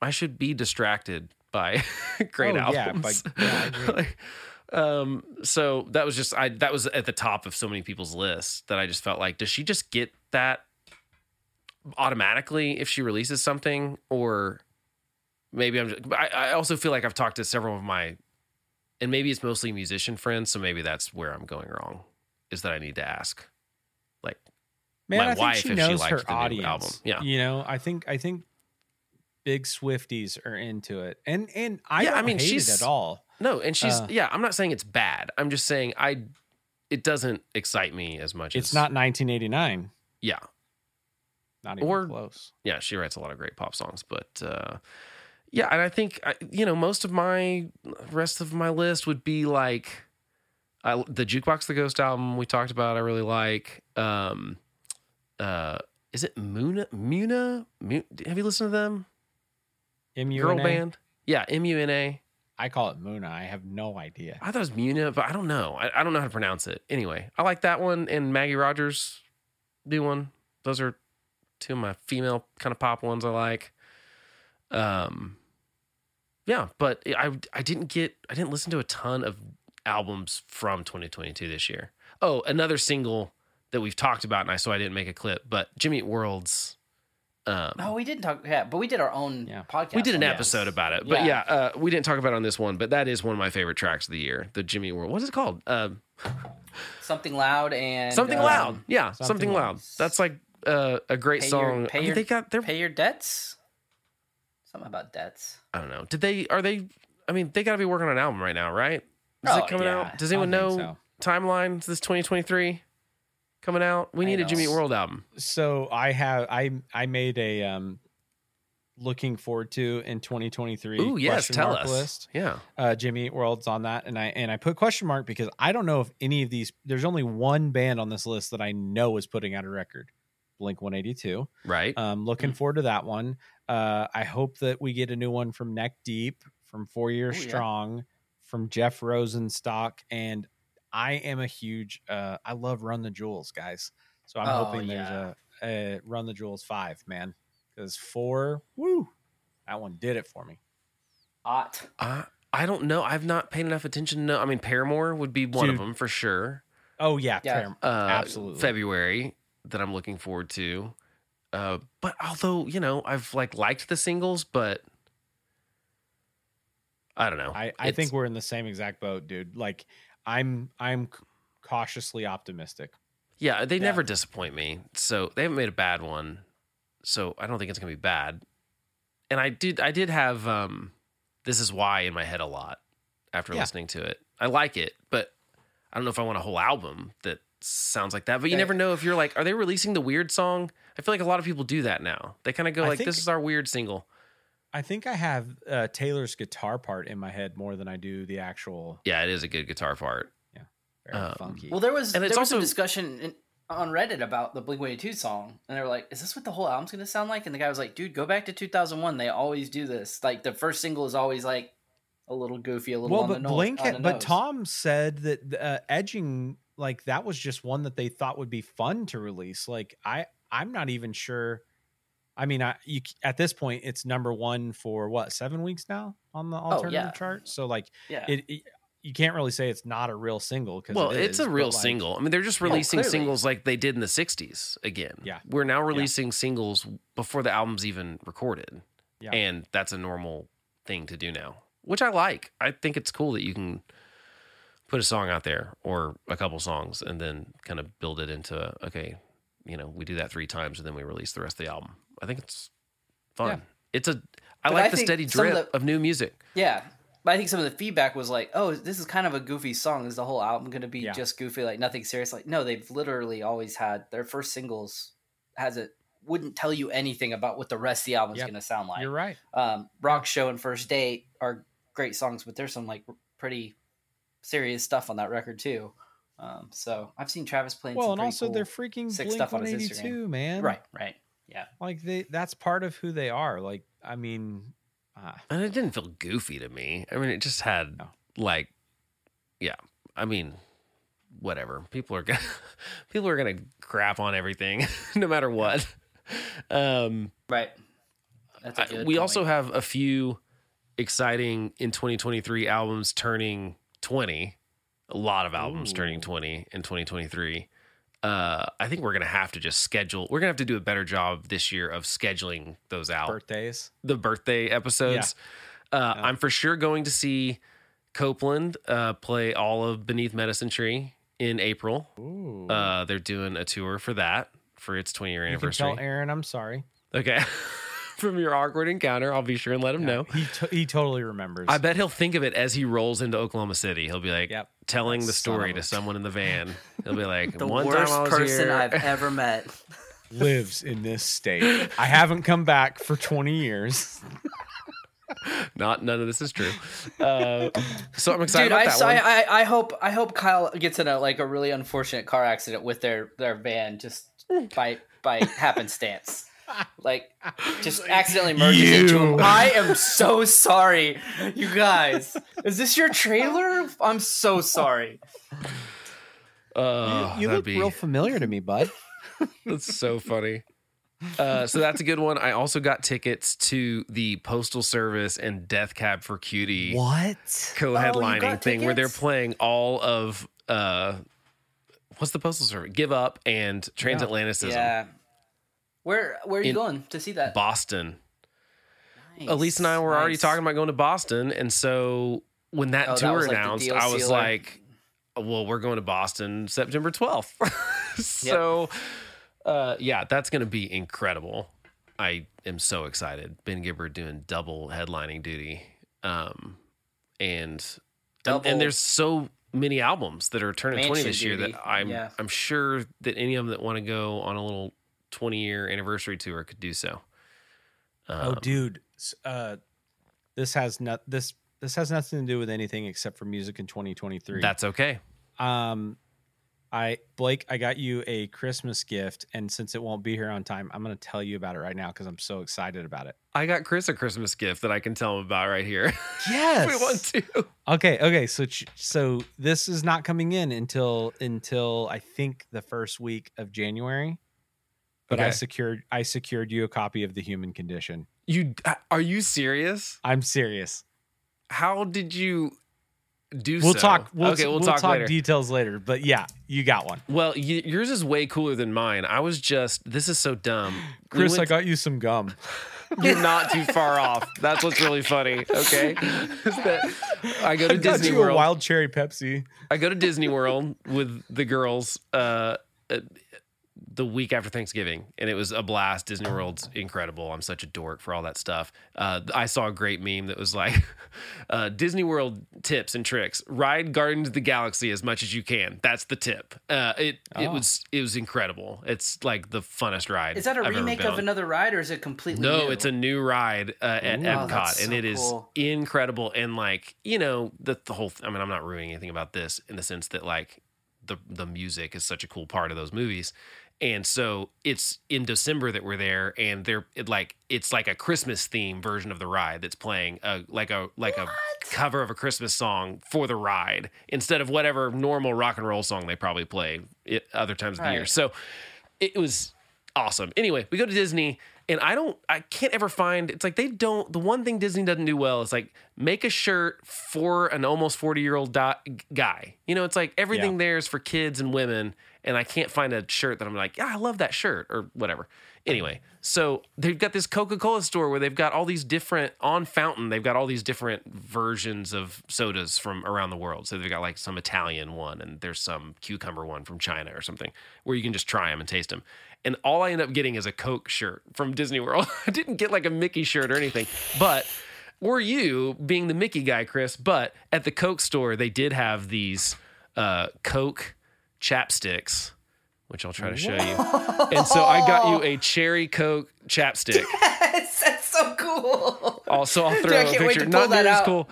I should be distracted by great Oh, yeah, albums. by- yeah, I agree. Like, um so that was just I that was at the top of so many people's lists that I just felt like does she just get that automatically if she releases something or maybe I'm. Just, I, I also feel like I've talked to several of my, and maybe it's mostly musician friends, so maybe that's where I'm going wrong. Is that I need to ask, like, Man, my I think wife she if she knows her the new audience. album. Yeah. you know, I think I think big Swifties are into it, and and I Yeah, I mean, she's- at all. no, and she's Uh. yeah. I'm not saying it's bad. I'm just saying I, it doesn't excite me as much. It's as, not 1989, Yeah, not even Or- close. yeah. She writes a lot of great pop songs, but uh, yeah, and I think I, you know most of my rest of my list would be like. I, the jukebox the ghost album we talked about i really like um uh is it muna muna Mu- have you listened to them M-U-N-A? girl band? Yeah m-u-n-a I call it Muna. I have no idea. i thought it was muna but i don't know. I, I don't know how to pronounce it. Anyway i like that one and maggie rogers do one. Those are two of my female kind of pop ones i like. Um yeah but i i didn't get i didn't listen to a ton of albums from 2022 this year. Oh another single that we've talked about and i so i didn't make a clip but jimmy Eat world's um No, we didn't talk. Yeah, but we did our own Yeah. podcast. we did an on it. episode about it, but yeah, Yeah. uh, we didn't talk about it on this one. But that is one of my favorite tracks of the year, the Jimmy World. What is it called? Uh, Something loud and something um, loud. Yeah, something, Something loud. Loud. That's like uh, a great Pay song. Your, pay I mean, your, they got their. pay your debts. Something about debts. I don't know. Did they? Are they? I mean, they got to be working on an album right now, right? Is Oh, it coming yeah. out? Does anyone think know timeline? Is this 2023 coming out? We need a. Jimmy World album. So I have I I made a um looking forward to in 2023. Ooh, yes, tell us. List. Yeah. Uh, Jimmy Eat World's on that, and I and I put question mark because I don't know if any of these. There's only one band on this list that I know is putting out a record. Blink 182. Right. Um, looking Mm. forward to that one. Uh, I hope that we get a new one from Neck Deep, from Four Years Ooh, yeah. Strong, from Jeff Rosenstock, and I am a huge. Uh, I love Run the Jewels, guys. So I'm Oh, hoping yeah. there's a, a Run the Jewels five, man, because four, woo, that one did it for me. Hot. I I don't know. I've not paid enough attention. to. I mean, Paramore would be one of them for sure. Oh yeah, Yeah. Param- uh, Absolutely. February that I'm looking forward to. Uh, but although you know I've like liked the singles, but I don't know. I, I It's- think we're in the same exact boat, dude. Like I'm I'm cautiously optimistic. yeah they Yeah. never disappoint me. So they haven't made a bad one. So I don't think it's gonna be bad. And I did I did have um, this is why in my head a lot after Yeah. listening to it. I like it, but I don't know if I want a whole album that sounds like that. But you They- never know if you're like, are they releasing the weird song? I feel like a lot of people do that now. They kind of go I like, think- this is our weird single. I think I have uh, Taylor's guitar part in my head more than I do the actual Yeah, it is a good guitar part. Yeah, very Um, funky. Well, there was And there it's was also- a discussion in, on Reddit about the Blink One Eighty Two song, and they were like, "Is this what the whole album's going to sound like?" And the guy was like, "Dude, go back to two thousand one. They always do this. Like the first single is always like a little goofy, a little well, on but the no- Blink, on had, the but nose. Tom said that uh, edging like that was just one that they thought would be fun to release. Like I, I'm not even sure. I mean, I you at this point it's number one for what seven weeks now on the oh, alternative Oh, yeah. chart. So like yeah, it, it- you can't really say it's not a real single because Well, it's a real like, single. I mean, they're just releasing clearly. singles like they did in the 60s again. Yeah. We're now releasing singles before the album's even recorded. Yeah. And that's a normal thing to do now, which I like. I think it's cool that you can put a song out there or a couple songs and then kind of build it into, okay, you know, we do that three times and then we release the rest of the album. I think it's fun. Yeah. It's a, I But like I the steady some of drip the- of new music. yeah. But I think some of the feedback was like, "Oh, this is kind of a goofy song. Is the whole album going to be Yeah. just goofy, like nothing serious?" Like, no, they've literally always had their first singles has it wouldn't tell you anything about what the rest of the album is Yep. going to sound like. You're right. um, Rock Show and First Date are great songs, but there's some like pretty serious stuff on that record too. Um, so I've seen Travis playing. Well, and also cool- they're freaking sick Blink stuff on his 182, man. right, right, yeah. Like they that's part of who they are. Like I mean, uh, And it didn't feel goofy to me. I mean, it just had No. like, yeah. I mean, whatever. People are gonna people are gonna crap on everything, no matter what. Um, Right. That's a I- good we point. also have a few exciting in 2023 albums turning 20. A lot of albums turning 20 in 2023. Uh, I think we're gonna have to just schedule. We're gonna have to do a better job this year of scheduling those out. Birthdays. the birthday episodes. Uh, I'm for sure going to see Copeland uh, play all of Beneath Medicine Tree in April. Uh, they're doing a tour for that for its 20 year You can anniversary. tell Aaron I'm sorry. Okay. From your awkward encounter, I'll be sure and let him know. He to- he totally remembers. I bet he'll think of it as he rolls into Oklahoma City. He'll be like Yep. telling the Son story of to someone in the van. He'll be like, The "One worst time I was person here." I've ever met. lives in this state. I haven't come back for 20 years. Not none of this is true. Uh, so I'm excited Dude, about I, that so one. I, I I hope I hope Kyle gets in a like a really unfortunate car accident with their their van just by by happenstance. Like just accidentally merges into him. I am so sorry, you guys. Is this your trailer? I'm so sorry. Uh, you that'd look be- real familiar to me, bud. That's so funny. Uh, so that's a good one. I also got tickets to the Postal Service and Death Cab for Cutie What? co-headlining got thing where they're playing all of uh, what's the Postal Service? Give Up and Transatlanticism. Yeah. Where where are you going to see that? Boston. Nice, Elise and I were already talking about going to Boston, and so when that Oh, tour was like announced, I was sealer. like, "Well, we're going to Boston September twelfth." so, uh, yeah, that's going to be incredible. I am so excited. Ben Gibbard doing double headlining duty, um, and Double and there's so many albums that are turning twenty mansion this year that I'm yeah. I'm sure that any of them that want to go on a little twenty year anniversary tour could do so. oh, Um, dude. Uh, this has not this this has nothing to do with anything except for music in 2023. That's okay. um I Blake, I got you a Christmas gift, and since it won't be here on time, I'm going to tell you about it right now because I'm so excited about it. I got Chris a Christmas gift that I can tell him about right here. Yes, we want to. Okay, okay. So so this is not coming in until until I think the first week of January. But I secured I secured you a copy of The Human Condition. You are you serious? I'm serious. How did you do We'll so? talk. We'll, okay, we'll, we'll talk, talk, later. details later. But yeah, you got one, well, y- yours is way cooler than mine. I was just this is so dumb. We Chris. I went- got you some gum. you're not too far off. That's what's really funny. Okay, I go to I got Disney you World. a wild cherry Pepsi. I go to Disney World with the girls uh, uh, the week after Thanksgiving, and it was a blast. Disney World's incredible. I'm such a dork for all that stuff. Uh, I saw a great meme that was like uh, Disney World tips and tricks: ride Guardians of the Galaxy as much as you can. That's the tip. Uh, it it Oh. was it was incredible. It's like the funnest ride. Is that a I've remake of another ride or is it completely No, new? it's a new ride uh, at Ooh. Oh, Epcot, that's and so it is cool. incredible. And like you know, the the whole. I mean, I'm not ruining anything about this in the sense that like the the music is such a cool part of those movies. And so it's in December that we're there, and they're it like it's like a Christmas theme version of the ride that's playing a like a like a cover of a Christmas song for the ride instead of whatever normal rock and roll song they probably play at other times of the year. So it was awesome. Anyway, we go to Disney and I don't I can't ever find it's like they don't the one thing Disney doesn't do well is like make a shirt for an almost 40-year-old guy. You know, it's like everything Yeah. there is for kids and women and I can't find a shirt that I'm like, "Yeah, I love that shirt" or whatever. Anyway, so they've got this Coca-Cola store where they've got all these different on fountain, they've got all these different versions of sodas from around the world. So they've got like some Italian one and there's some cucumber one from China or something where you can just try them and taste them. And all I end up getting is a Coke shirt from Disney World. I didn't get like a Mickey shirt or anything, but were you being the Mickey guy, Chris? But at the Coke store, they did have these uh, Coke chapsticks, which I'll try to show you. And so I got you a cherry Coke chapstick. Yes, that's so cool. Also, I'll throw Dude, I a picture. Not that as cool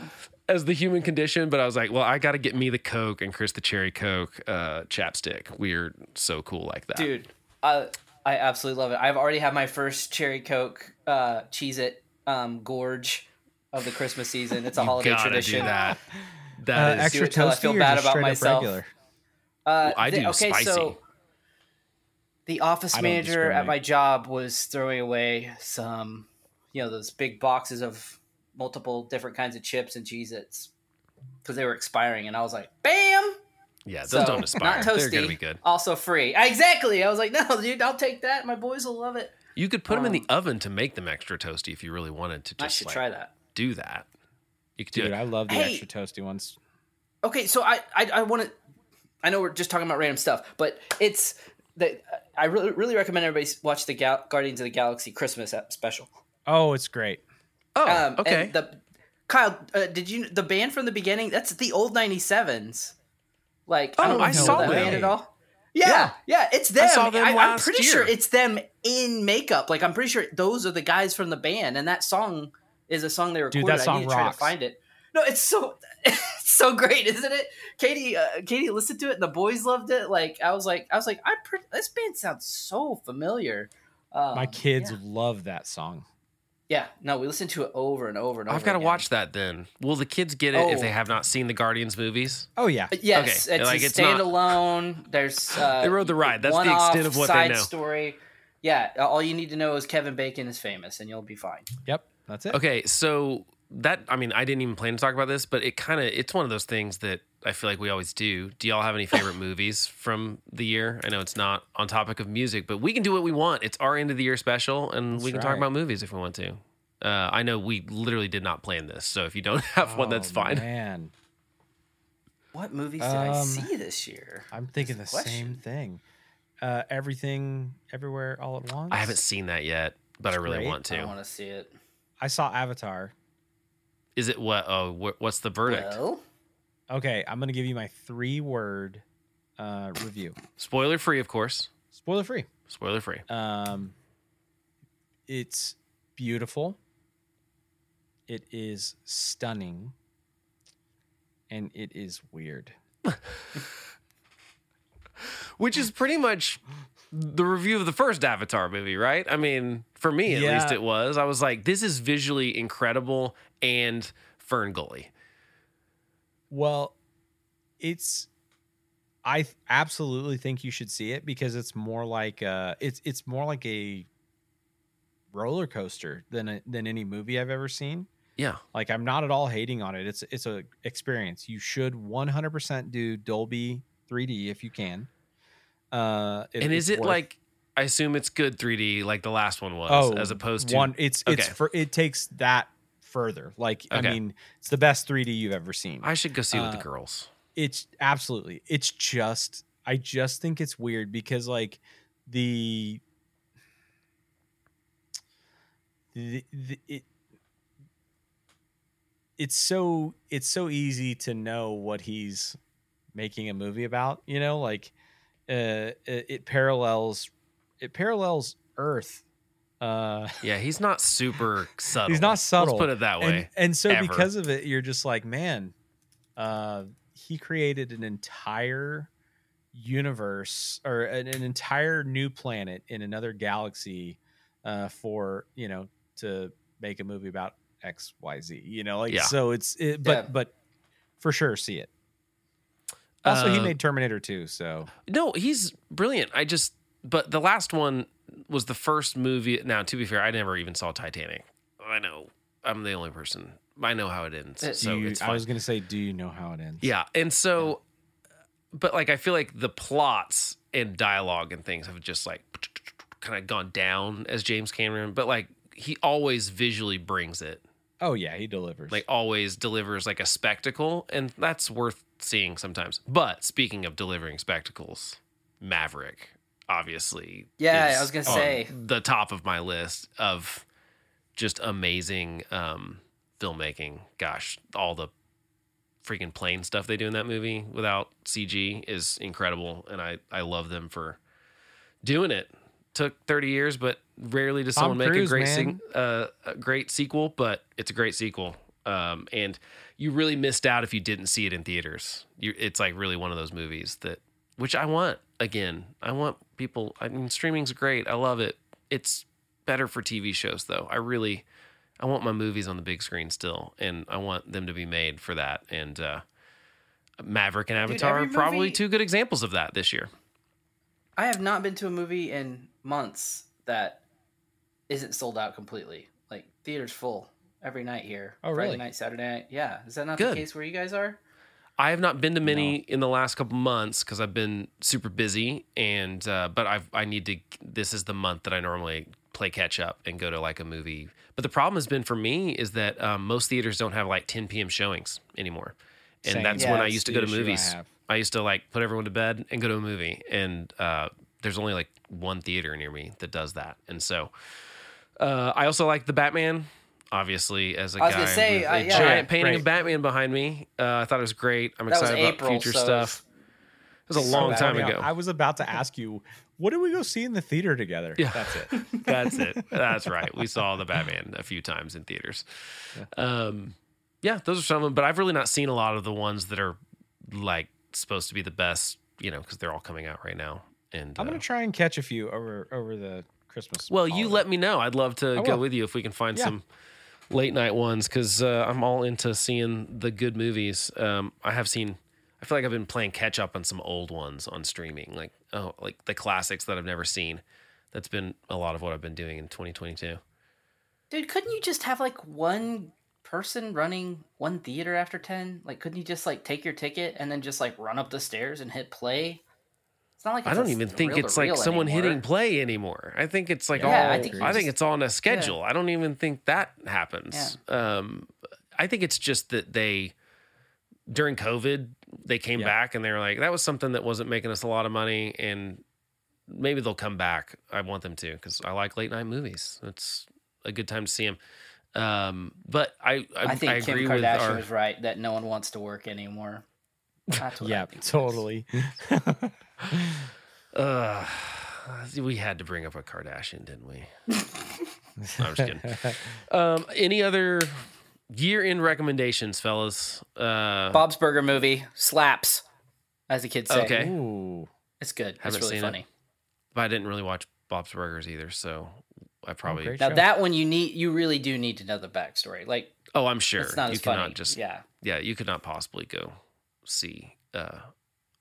as the human condition, but I was like, well, I got to get me the Coke and Chris the cherry Coke uh, chapstick. We're so cool like that. Dude, I I absolutely love it. I've already had my first cherry coke uh Cheez It um gorge of the Christmas season. It's a holiday gotta tradition. do that. Uh, That is extra it till I toasty feel bad about straight up myself. regular? Uh, I the- do okay, spicy. so the office manager at my job was throwing away some, you know, those big boxes of multiple different kinds of chips and Cheez Its because they were expiring. And I was like, bam! Yeah, those So, don't expire. Not They're toasty. gonna be good. Also free. Exactly. I was like, no, dude, I'll take that. My boys will love it. You could put them in the Um, oven to make them extra toasty if you really wanted to. Just I should like, try that. do that. You could do Dude, it. I love the Hey! extra toasty ones. Okay, so I I, I want to. I know we're just talking about random stuff, but it's that I really really recommend everybody watch the Gal- Guardians of the Galaxy Christmas special. Oh, it's great. oh, Um, okay. And the Kyle, uh, did you the band from the beginning? That's the Old 97's. Like, I Oh, don't I if saw that band at all. Yeah, Yeah. yeah, it's them. saw them I, am pretty year. sure it's them in makeup. Like, I'm pretty sure those are the guys from the band, and that song is a song they recorded. Dude, that I song need to try rocks. to find it. No, it's so it's so great, isn't it? Katie, uh, Katie listened to it, and the boys loved it. Like, I was like, I was like, I pre- this band sounds so familiar. Um, My kids yeah. love that song. yeah, no, we listened to it over and over and over. I've got to watch that then. Will the kids get it if Oh. they have not seen the Guardians movies? Oh yeah. Yes, Okay, it's like, a it's not- standalone. There's uh, They rode the ride. That's the extent of what they side know. Story. Yeah, all you need to know is Kevin Bacon is famous, and you'll be fine. Yep. That's it. Okay, so that I mean, I didn't even plan to talk about this, but it kind of it's one of those things that I feel like we always do. Do y'all have any favorite movies from the year? I know it's not on topic of music, but we can do what we want. It's our end of the year special, and we can talk about movies if we want to. Uh, I know we literally did not plan this, so if you don't have one, that's Oh, fine. Man, What movies did I Um, see this year? I'm thinking the Question. same thing. Uh, everything, everywhere, all at once. I haven't seen that yet, but I really great. want to. I want to see it. I saw Avatar. Is it what? Oh, what's the verdict? Well, Okay, I'm gonna give you my three word uh, review. Spoiler free, of course. Spoiler free. Spoiler free. Um, it's beautiful. It is stunning, and it is weird. which is pretty much the review of the first Avatar movie, right? I mean, for me at Yeah. least it was. I was like, this is visually incredible and Fern Gully. Well, it's. I th- absolutely think you should see it because it's more like uh it's it's more like a roller coaster than a, than any movie I've ever seen. Yeah. Like I'm not at all hating on it. It's it's a experience. You should 100% do Dolby 3D if you can. Uh, and is it worth- like I assume it's good 3D like the last one was, oh as opposed to one? It's it's Okay. for it takes that further. Like I mean, it's the best 3D you've ever seen. I should go see it with Uh, the girls. it's absolutely it's just i just think it's weird because like the the, the it it's so it's so easy to know what he's making a movie about you know like uh it, it parallels it parallels earth uh Yeah, he's not super subtle. He's not subtle. Let's put it that way. and, and so ever. because of it, you're just like, man, uh, he created an entire universe or an, an entire new planet in another galaxy uh, for you know to make a movie about X Y Z. You know, like Yeah. so it's it, but Yeah. but for sure see it. Also, he Uh, made Terminator 2, so No, he's brilliant. I just, but the last one was the first movie. Now, to be fair, I never even saw Titanic. I know I'm the only person. I know how it ends, Uh, so you, it's I was gonna say, do you know how it ends? yeah, and so, but like I feel like the plots and dialogue and things have just like kind of gone down as James Cameron, but like he always visually brings it. Oh yeah, he delivers. like always delivers like a spectacle and that's worth seeing sometimes but speaking of delivering spectacles maverick obviously Yeah, is I was gonna say. the top of my list of just amazing um filmmaking. Gosh all the freaking plane stuff they do in that movie without cg is incredible and i i love them for doing it. Took 30 years but rarely does Tom someone make a great sing, uh, a great sequel but it's a great sequel. Um, and you really missed out if you didn't see it in theaters. You, it's like really one of those movies that which i want again. I want people i mean streaming's great i love it it's better for tv shows though i really i want my movies on the big screen still and i want them to be made for that and uh, maverick and Dude, avatar every are probably movie- two good examples of that this year I have not been to a movie in months that isn't sold out completely. Like theaters full every night here. Oh, Friday really? night, Saturday night. Yeah, is that not Good. the case where you guys are? I have not been to many in the last couple months because I've been super busy, and uh, but I've I need to. This is the month that I normally play catch up and go to like a movie. But the problem has been for me is that um, most theaters don't have like 10 p.m. showings anymore, and Same. that's Yeah, when I used to go to issue I movies. I used to like put everyone to bed and go to a movie, and uh, there's only like one theater near me that does that, and so uh, I also like the Batman. Obviously, as a I was guy gonna say, with uh, a yeah. giant painting Great. of Batman behind me, uh, I thought it was great. I'm That excited about April, future so it stuff. It was a So long time ago. I was about to ask you, what did we go see in the theater together? Yeah. That's it. That's it. That's right. We saw the Batman a few times in theaters. Um, yeah, those are some of them. But I've really not seen a lot of the ones that are like supposed to be the best. You know, because they're all coming out right now. And I'm uh, gonna try and catch a few over over the Christmas. well, you let me know. I'd love to go with you if we can find Yeah. some late night ones because uh, I'm all into seeing the good movies. Um, I have seen. I feel like I've been playing catch up on some old ones on streaming, like oh, like the classics that I've never seen. That's been a lot of what I've been doing in 2022. Dude, couldn't you just have like one person running one theater after 10? Like, couldn't you just like take your ticket and then just like run up the stairs and hit play? It's not like I don't even think it's like someone anymore. hitting play anymore. I think it's like Yeah, all. I I think think, it's all on a schedule. I don't even think that happens. Um, I think it's just that they during COVID they came Yeah. back and they were like that was something that wasn't making us a lot of money and maybe they'll come back. I want them to because I like late night movies. It's a good time to see them. Um, but I I, I think I Kim agree with Kardashian our was right that no one wants to work anymore. That's what Yeah, think it is. totally. Uh, we had to bring up a Kardashian, didn't we? No, I'm just kidding. Um, any other year-end recommendations, fellas? Uh, Bob's Burger movie slaps, as the kids say. Okay. Ooh, It's good. Haven't it's really seen it. funny. but I didn't really watch Bob's Burgers either, so I probably. great. Now Sure. that one you need, you really do need to know the backstory. Like Oh, I'm sure it's not you as cannot funny. just. yeah. yeah, you could not possibly go see. Uh,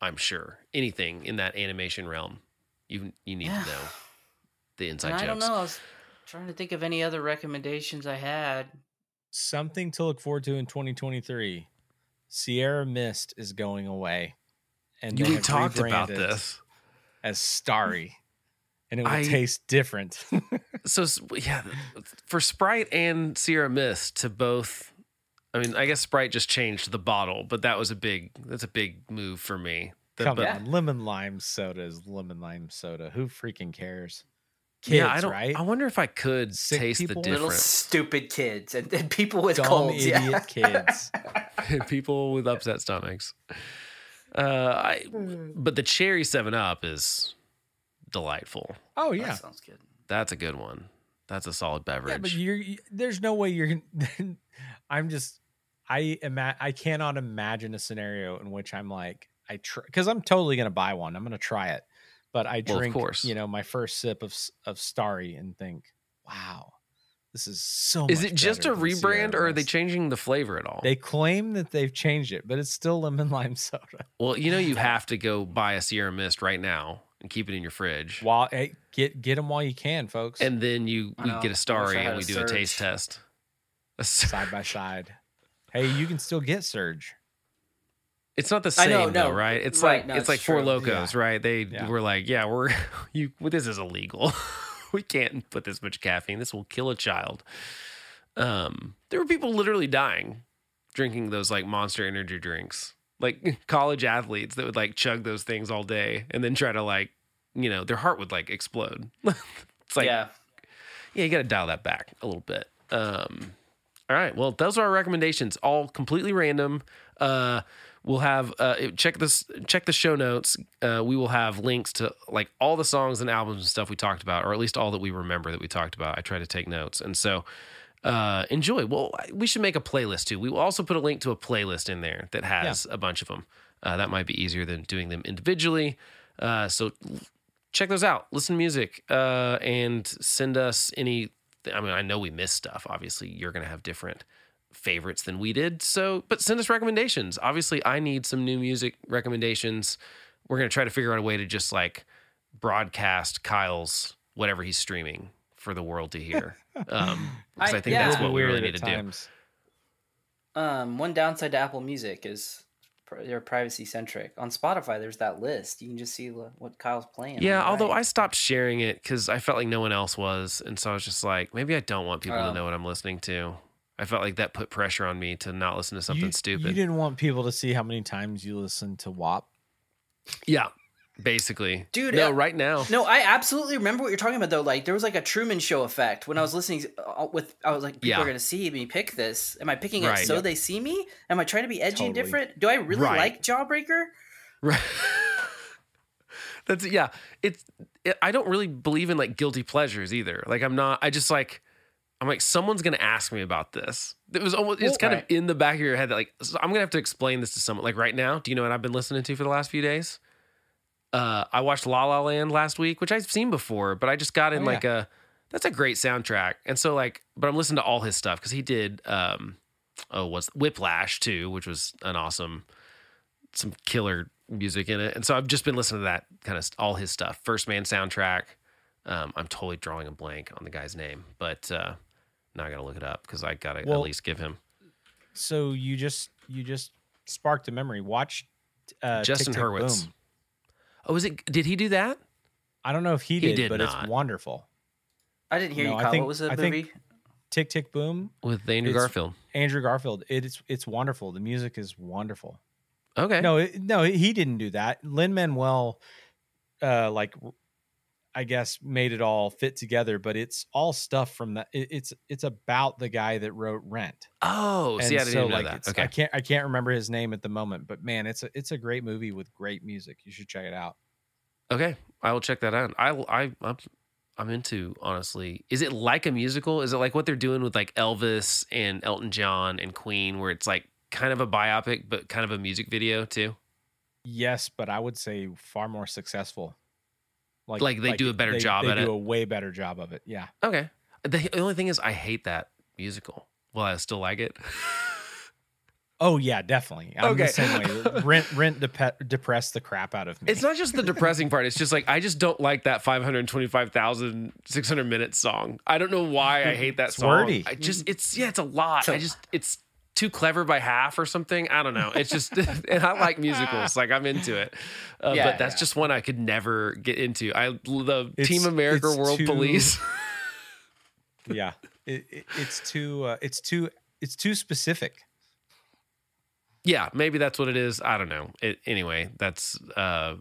I'm sure anything in that animation realm. You you need Yeah. to know the inside And I jokes. don't know. I was trying to think of any other recommendations I had. something to look forward to in 2023. Sierra Mist is going away, and they we talked about this. as Starry, and it will I- taste different. so yeah, for Sprite and Sierra Mist to both. I mean, I guess Sprite just changed the bottle, but that was a big. That's a big move for me. The- Come but- on, lemon lime soda is lemon lime soda. Who freaking cares? Kids, yeah, I don't. right? I wonder if I could Sick taste people? the Little difference. stupid kids and, and people with Dumb colds. idiot Yeah. kids. People with upset stomachs. Uh, I, Hmm. but the cherry Seven Up is delightful. Oh yeah, That yeah, sounds good. That's a good one. That's a solid beverage. yeah, but you're you- there's no way you're. I'm just I ima- I cannot imagine a scenario in which I'm like I try because I'm totally gonna buy one. I'm gonna try it, but I Well, of drink course. you know my first sip of s- of Starry and think, wow, this is so. is much it just a rebrand, or are they changing the flavor at all? They claim that they've changed it, but it's still lemon lime soda. well, you know, you have to go buy a Sierra Mist right now and keep it in your fridge. While hey, get get them while you can, folks. and then you we get a wish starry and we a do a taste test. A s- side by side. Hey, you can still get Surge. It's not the same know, though, right? It's right, like no, it's it's like Four true. Lokos, right? They Yeah. were like, yeah, we're you. Well, this is illegal. we can't put this much caffeine. This will kill a child. Um, there were people literally dying drinking those like Monster Energy drinks, like college athletes that would like chug those things all day and then try to like, you know, their heart would like explode. it's like yeah. yeah, you got to dial that back a little bit. Um, all right. Well, those are our recommendations, all completely random. Uh, we'll have uh, check this check the show notes. Uh, we will have links to like all the songs and albums and stuff we talked about, or at least all that we remember that we talked about. I try to take notes, and so uh, enjoy. Well, we should make a playlist too. We will also put a link to a playlist in there that has a bunch of them. Uh, that might be easier than doing them individually. Uh, so check those out. Listen to music uh, and send us any. I mean, I know we miss stuff. Obviously, you're going to have different favorites than we did. So, but send us recommendations. Obviously, I need some new music recommendations. We're going to try to figure out a way to just like broadcast Kyle's whatever he's streaming for the world to hear. Um, because I, I- think yeah. that's what we really need to do. Um, one downside to Apple Music is pri- they're privacy centric. On Spotify, there's that list. You can just see what Kyle's playing. Yeah, the although right. I stopped sharing it because I felt like no one else was, and so I was just like, maybe I don't want people Oh. to know what I'm listening to. I felt like that put pressure on me to not listen to something you, stupid. You didn't want people to see how many times you listen to WAP. yeah, basically, Dude, No, uh, right now, No, I absolutely remember what you're talking about though. Like there was like a Truman Show effect when I was listening uh, with. I was like, people Yeah. are gonna see me pick this. Am I picking Right. it so Yep. they see me? Am I trying to be edgy and different? Do I really Right. like Jawbreaker? Right. That's yeah. It's it, I don't really believe in like guilty pleasures either. Like I'm not. I just like I'm like someone's gonna ask me about this. It was almost. It's kind right. of in the back of your head that like so I'm gonna have to explain this to someone. Like right now, do you know what I've been listening to for the last few days? Uh, I watched La La Land last week, which I've seen before, but I just got in Oh, like a. That's a great soundtrack, and so like, but I'm listening to all his stuff because he did. um Oh, was Whiplash too, which was an awesome some killer music in it. And so I've just been listening to that kind of all his stuff. First Man soundtrack. Um, I'm totally drawing a blank on the guy's name, but uh, now I got to look it up because I got to Well- at least give him So you just you just sparked a memory. Watch uh, Justin Hurwitz. Boom. Oh, is it? Did he do that? I don't know if he He did, did but not. it's wonderful. I didn't hear No, you, I Kyle. think- what was the I movie? Tick Tick Boom. with Andrew It's- Garfield? Andrew Garfield. It's it's wonderful. The music is wonderful. Okay. No, it, no, he didn't do that. Lin Manuel, uh, like, I guess made it all fit together. But it's all stuff from that. It, it's it's about the guy that wrote Rent. Oh, see, I And didn't know like, that. it's- Okay. I can't I can't remember his name at the moment. But man, it's a it's a great movie with great music. You should check it out. Okay, I will check that out. I I I'm, I'm into honestly. Is it like a musical? Is it like what they're doing with like Elvis and Elton John and Queen, where it's like kind of a biopic but kind of a music video too? Yes, but I would say far more successful. Like they do a better they- job they at do it. a way better job of it. Yeah. Okay. The only thing is, I hate that musical. Well, I still like it. Oh yeah, definitely. I'm Okay. the same way. Rent rent dep- depressed the crap out of me. It's not just the depressing part. It's just like I just don't like that 525,600 minute song. I don't know why I hate that It's song. wordy. I just it's yeah, it's a lot. So- I just it's too clever by half or something. I don't know. It's just and I like musicals. Like I'm into it. Uh, Yeah, but that's yeah. just one I could never get into. I the It's- Team America World too- Police. yeah. It, it, it's too uh, it's too it's too specific. yeah, maybe that's what it is. I don't know. It, anyway, that's uh,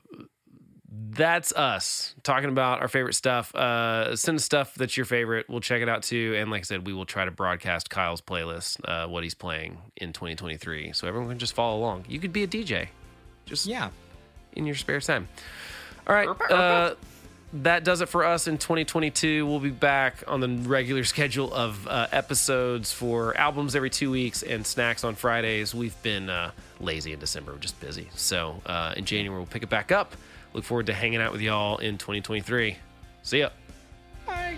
that's us talking about our favorite stuff. Uh, send us stuff that's your favorite. We'll check it out too. And like I said, we will try to broadcast Kyle's playlist, uh, what he's playing in 2023, so everyone can just follow along. You could be a DJ, just Yeah. in your spare time. All right. Uh, that does it for us in 2022. We'll be back on the regular schedule of uh, episodes for albums every two weeks and snacks on Fridays. We've been uh, lazy in December, we're just busy. So uh, in January, we'll pick it back up. Look forward to hanging out with y'all in 2023. See ya. Bye.